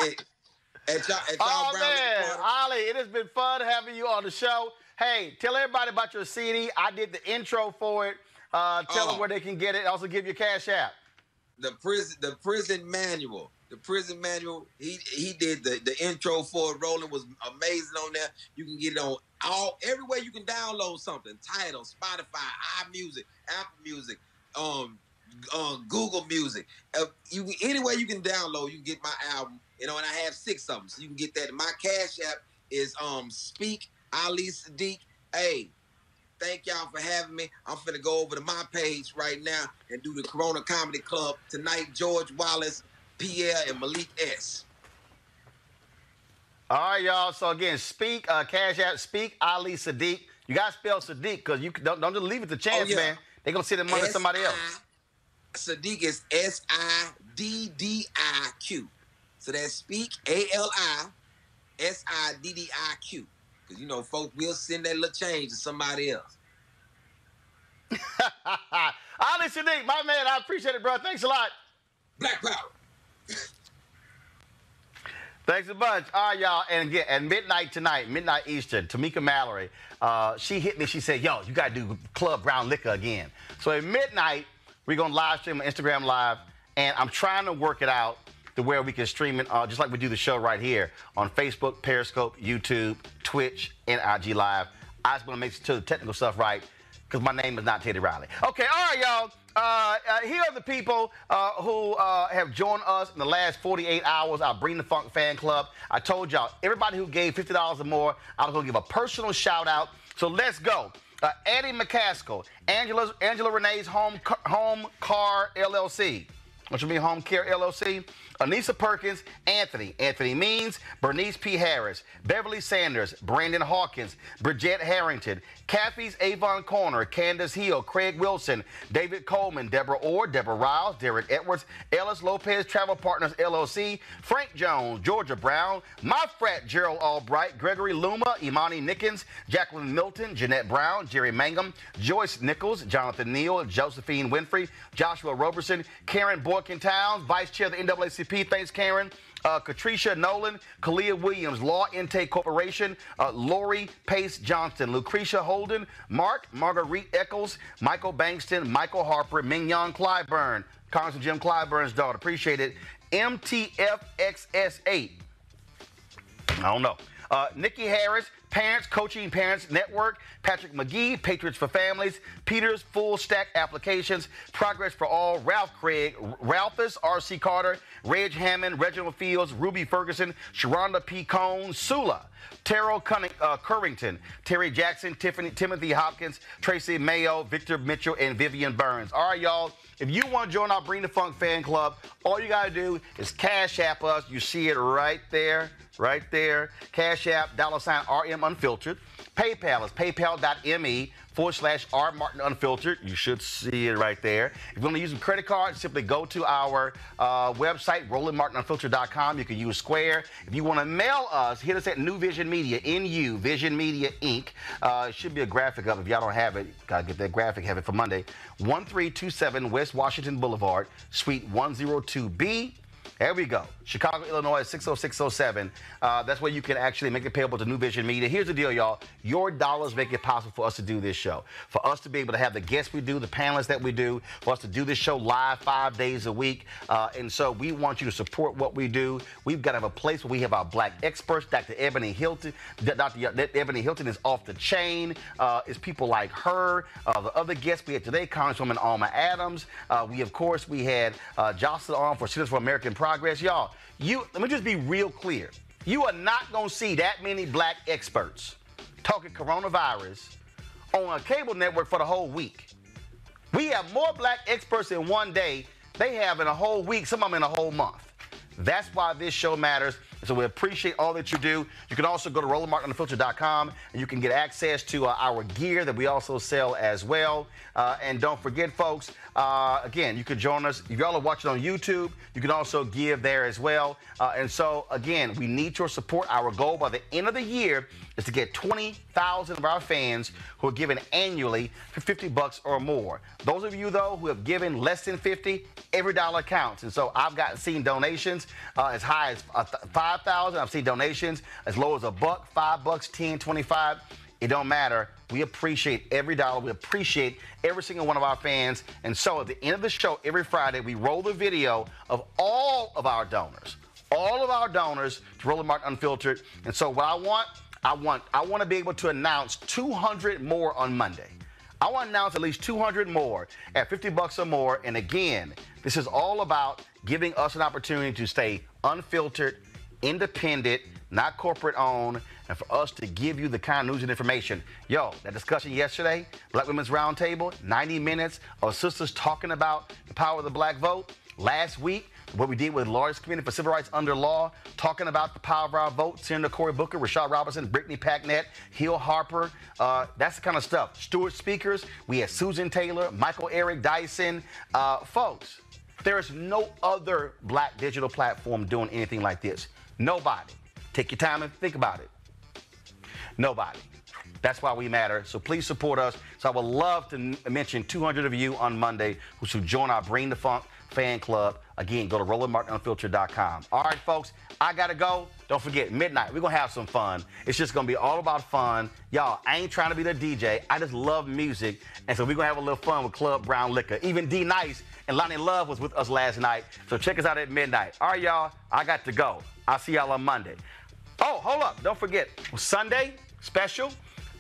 At, at y'all, at y'all Oh man. Ali, it has been fun having you on the show. Hey, tell everybody about your CD. I did the intro for it. Uh, tell them Oh. where they can get it. Also, give you a cash app. the prison the prison manual the prison manual he he did the the intro for it rolling was amazing on there you can get it on all everywhere you can download something title spotify imusic apple music um um, Google Music. Uh, you anywhere you can download, you can get my album. You know, and I have six of them, so you can get that. My cash app is um Speak Ali Siddiq. Hey, thank y'all for having me. I'm finna go over to my page right now and do the Corona Comedy Club tonight. George Wallace, Pierre, and Malik S. All right, y'all. So again, speak uh, cash app. Speak Ali Siddiq. You gotta spell Siddiq because you don't, don't just leave it to chance, Oh, yeah. man. They're gonna send the money to somebody else. Siddiq is S I D D I Q. So that's Speak A L I S I D D I Q. Because you know, folks will send that little change to somebody else. Ali Siddiq, my man, I appreciate it, bro. Thanks a lot. Black Power. Thanks a bunch. All right, y'all. And again, at midnight tonight, midnight Eastern, Tamika Mallory, uh, she hit me. She said, Yo, you got to do Club Brown Liquor again. So at midnight, we're going to live stream on Instagram Live. And I'm trying to work it out to where we can stream it, uh, just like we do the show right here on Facebook, Periscope, YouTube, Twitch, and IG Live. I just want to make sure the technical stuff right because my name is not Teddy Riley. Okay, all right, y'all. Uh, uh, here are the people uh, who uh, have joined us in the last 48 hours. Our Bring the Funk fan club. I told y'all, everybody who gave $50 or more, I was going to give a personal shout out. So let's go. Uh, Eddie McCaskill, Angela, Angela Renee's Home, Home Car LLC. What you mean, Home Care LLC? Anissa Perkins, Anthony, Anthony Means, Bernice P. Harris, Beverly Sanders, Brandon Hawkins, Bridget Harrington, Kathy's Avon Corner, Candace Hill, Craig Wilson, David Coleman, Deborah Orr, Deborah Riles, Derek Edwards, Ellis Lopez Travel Partners LLC, Frank Jones, Georgia Brown, my frat Gerald Albright, Gregory Luma, Imani Nickens, Jacqueline Milton, Jeanette Brown, Jerry Mangum, Joyce Nichols, Jonathan Neal, Josephine Winfrey, Joshua Roberson, Karen Boykin Towns, Vice Chair of the NAACP. Thanks, Karen. Uh, Katricia Nolan, Kalia Williams, Law Intake Corporation, uh, Lori Pace Johnston, Lucretia Holden, Mark Marguerite Eccles, Michael Bankston, Michael Harper, Mignon Clyburn, Congressman Jim Clyburn's daughter. Appreciate it. MTFXS8. I don't know. Uh, Nikki Harris, Parents Coaching Parents Network, Patrick McGee, Patriots for Families, Peters Full Stack Applications, Progress for All, Ralph Craig, Ralphus R.C. Carter, Reg Hammond, Reginald Fields, Ruby Ferguson, Sharonda P. Cone, Sula, Terrell Cunning, uh, Currington, Terry Jackson, Tiffany, Timothy Hopkins, Tracy Mayo, Victor Mitchell, and Vivian Burns. All right, y'all. If you want to join our Bring the Funk fan club, all you got to do is cash app us. You see it right there, right there. Cash App, dollar sign RM Unfiltered. PayPal is paypal.me forward slash R Martin Unfiltered. You should see it right there. If you want to use a credit card, simply go to our uh, website, RolandMartinUnfiltered.com. You can use Square. If you want to mail us, hit us at New Vision Media, NU, Vision Media Inc. Uh, it should be a graphic up. If y'all don't have it, gotta get that graphic, have it for Monday. 1327 West Washington Boulevard, Suite 102B. There we go. Chicago, Illinois, 60607. Uh, that's where you can actually make it payable to New Vision Media. Here's the deal, y'all. Your dollars make it possible for us to do this show. For us to be able to have the guests we do, the panelists that we do, for us to do this show live five days a week. Uh, and so we want you to support what we do. We've got to have a place where we have our black experts. Dr. Ebony Hilton. Dr. Ebony Hilton is off the chain. Uh, it's people like her. Uh, the other guests we had today, Congresswoman Alma Adams. Uh, we, of course, we had uh, Jocelyn on for Citizens for American Progress. Y'all, you let me just be real clear. You are not to see that many black experts talking coronavirus on a cable network for the whole week. We have more black experts in one day they have in a whole week, some of them in a whole month. That's why this show matters. So we appreciate all that you do. You can also go to RolandMartinUnfiltered.com and you can get access to uh, our gear that we also sell as well. Uh, and don't forget, folks, uh, again, you can join us. If y'all are watching on YouTube, you can also give there as well. Uh, and so, again, we need your support. Our goal by the end of the year is to get 20,000 of our fans who are giving annually for 50 bucks or more. Those of you, though, who have given less than 50, every dollar counts. And so I've gotten seen donations uh, as high as uh, 5,000. I've seen donations as low as a buck, five bucks, 10, 25. It don't matter. We appreciate every dollar. We appreciate every single one of our fans. And so at the end of the show, every Friday, we roll the video of all of our donors, all of our donors to Roland Martin Unfiltered. And so what I want, I want, I want to be able to announce 200 more on Monday. I want to announce at least 200 more at 50 bucks or more. And again, this is all about giving us an opportunity to stay unfiltered, independent, not corporate owned, and for us to give you the kind of news and information. Yo, that discussion yesterday, Black Women's Roundtable, 90 minutes of sisters talking about the power of the black vote. Last week, what we did with Lawyers Committee for civil rights under law, talking about the power of our vote. Senator Cory Booker, Rashad Robinson, Brittany Packnett, Hill Harper. Uh, that's the kind of stuff. Stewart speakers. We had Susan Taylor, Michael Eric Dyson. Uh, folks, there is no other black digital platform doing anything like this. Nobody. Take your time and think about it. Nobody. That's why we matter. So please support us. So I would love to mention 200 of you on Monday who should join our Bring the Funk fan club. Again, go to RolandMartinUnfiltered.com. All right, folks, I got to go. Don't forget, midnight, we're going to have some fun. It's just going to be all about fun. Y'all, I ain't trying to be the DJ. I just love music. And so we're going to have a little fun with Club Brown Liquor. Even D Nice and Loni Love was with us last night. So check us out at midnight. All right, y'all, I got to go. I'll see y'all on Monday. Oh, hold up. Don't forget, Sunday special.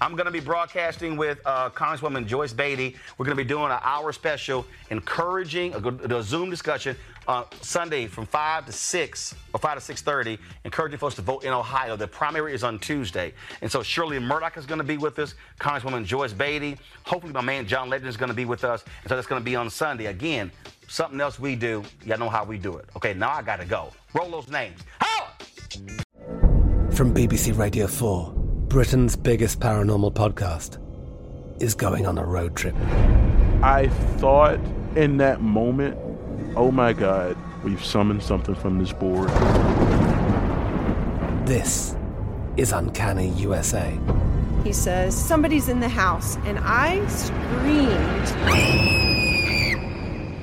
I'm going to be broadcasting with uh, Congresswoman Joyce Beatty. We're going to be doing an hour special, encouraging a, a Zoom discussion uh, Sunday from 5 to 6 or 5 to 6.30, encouraging folks to vote in Ohio. The primary is on Tuesday. And so Shirley Murdock is going to be with us, Congresswoman Joyce Beatty. Hopefully my man John Legend is going to be with us. And so that's going to be on Sunday. Again, something else we do. Y'all know how we do it. Okay, now I got to go. Roll those names. Help! From BBC Radio 4, Britain's biggest paranormal podcast is going on a road trip. I thought in that moment, oh my God, we've summoned something from this board. This is Uncanny USA. He says, Somebody's in the house. And I screamed.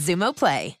Xumo Play.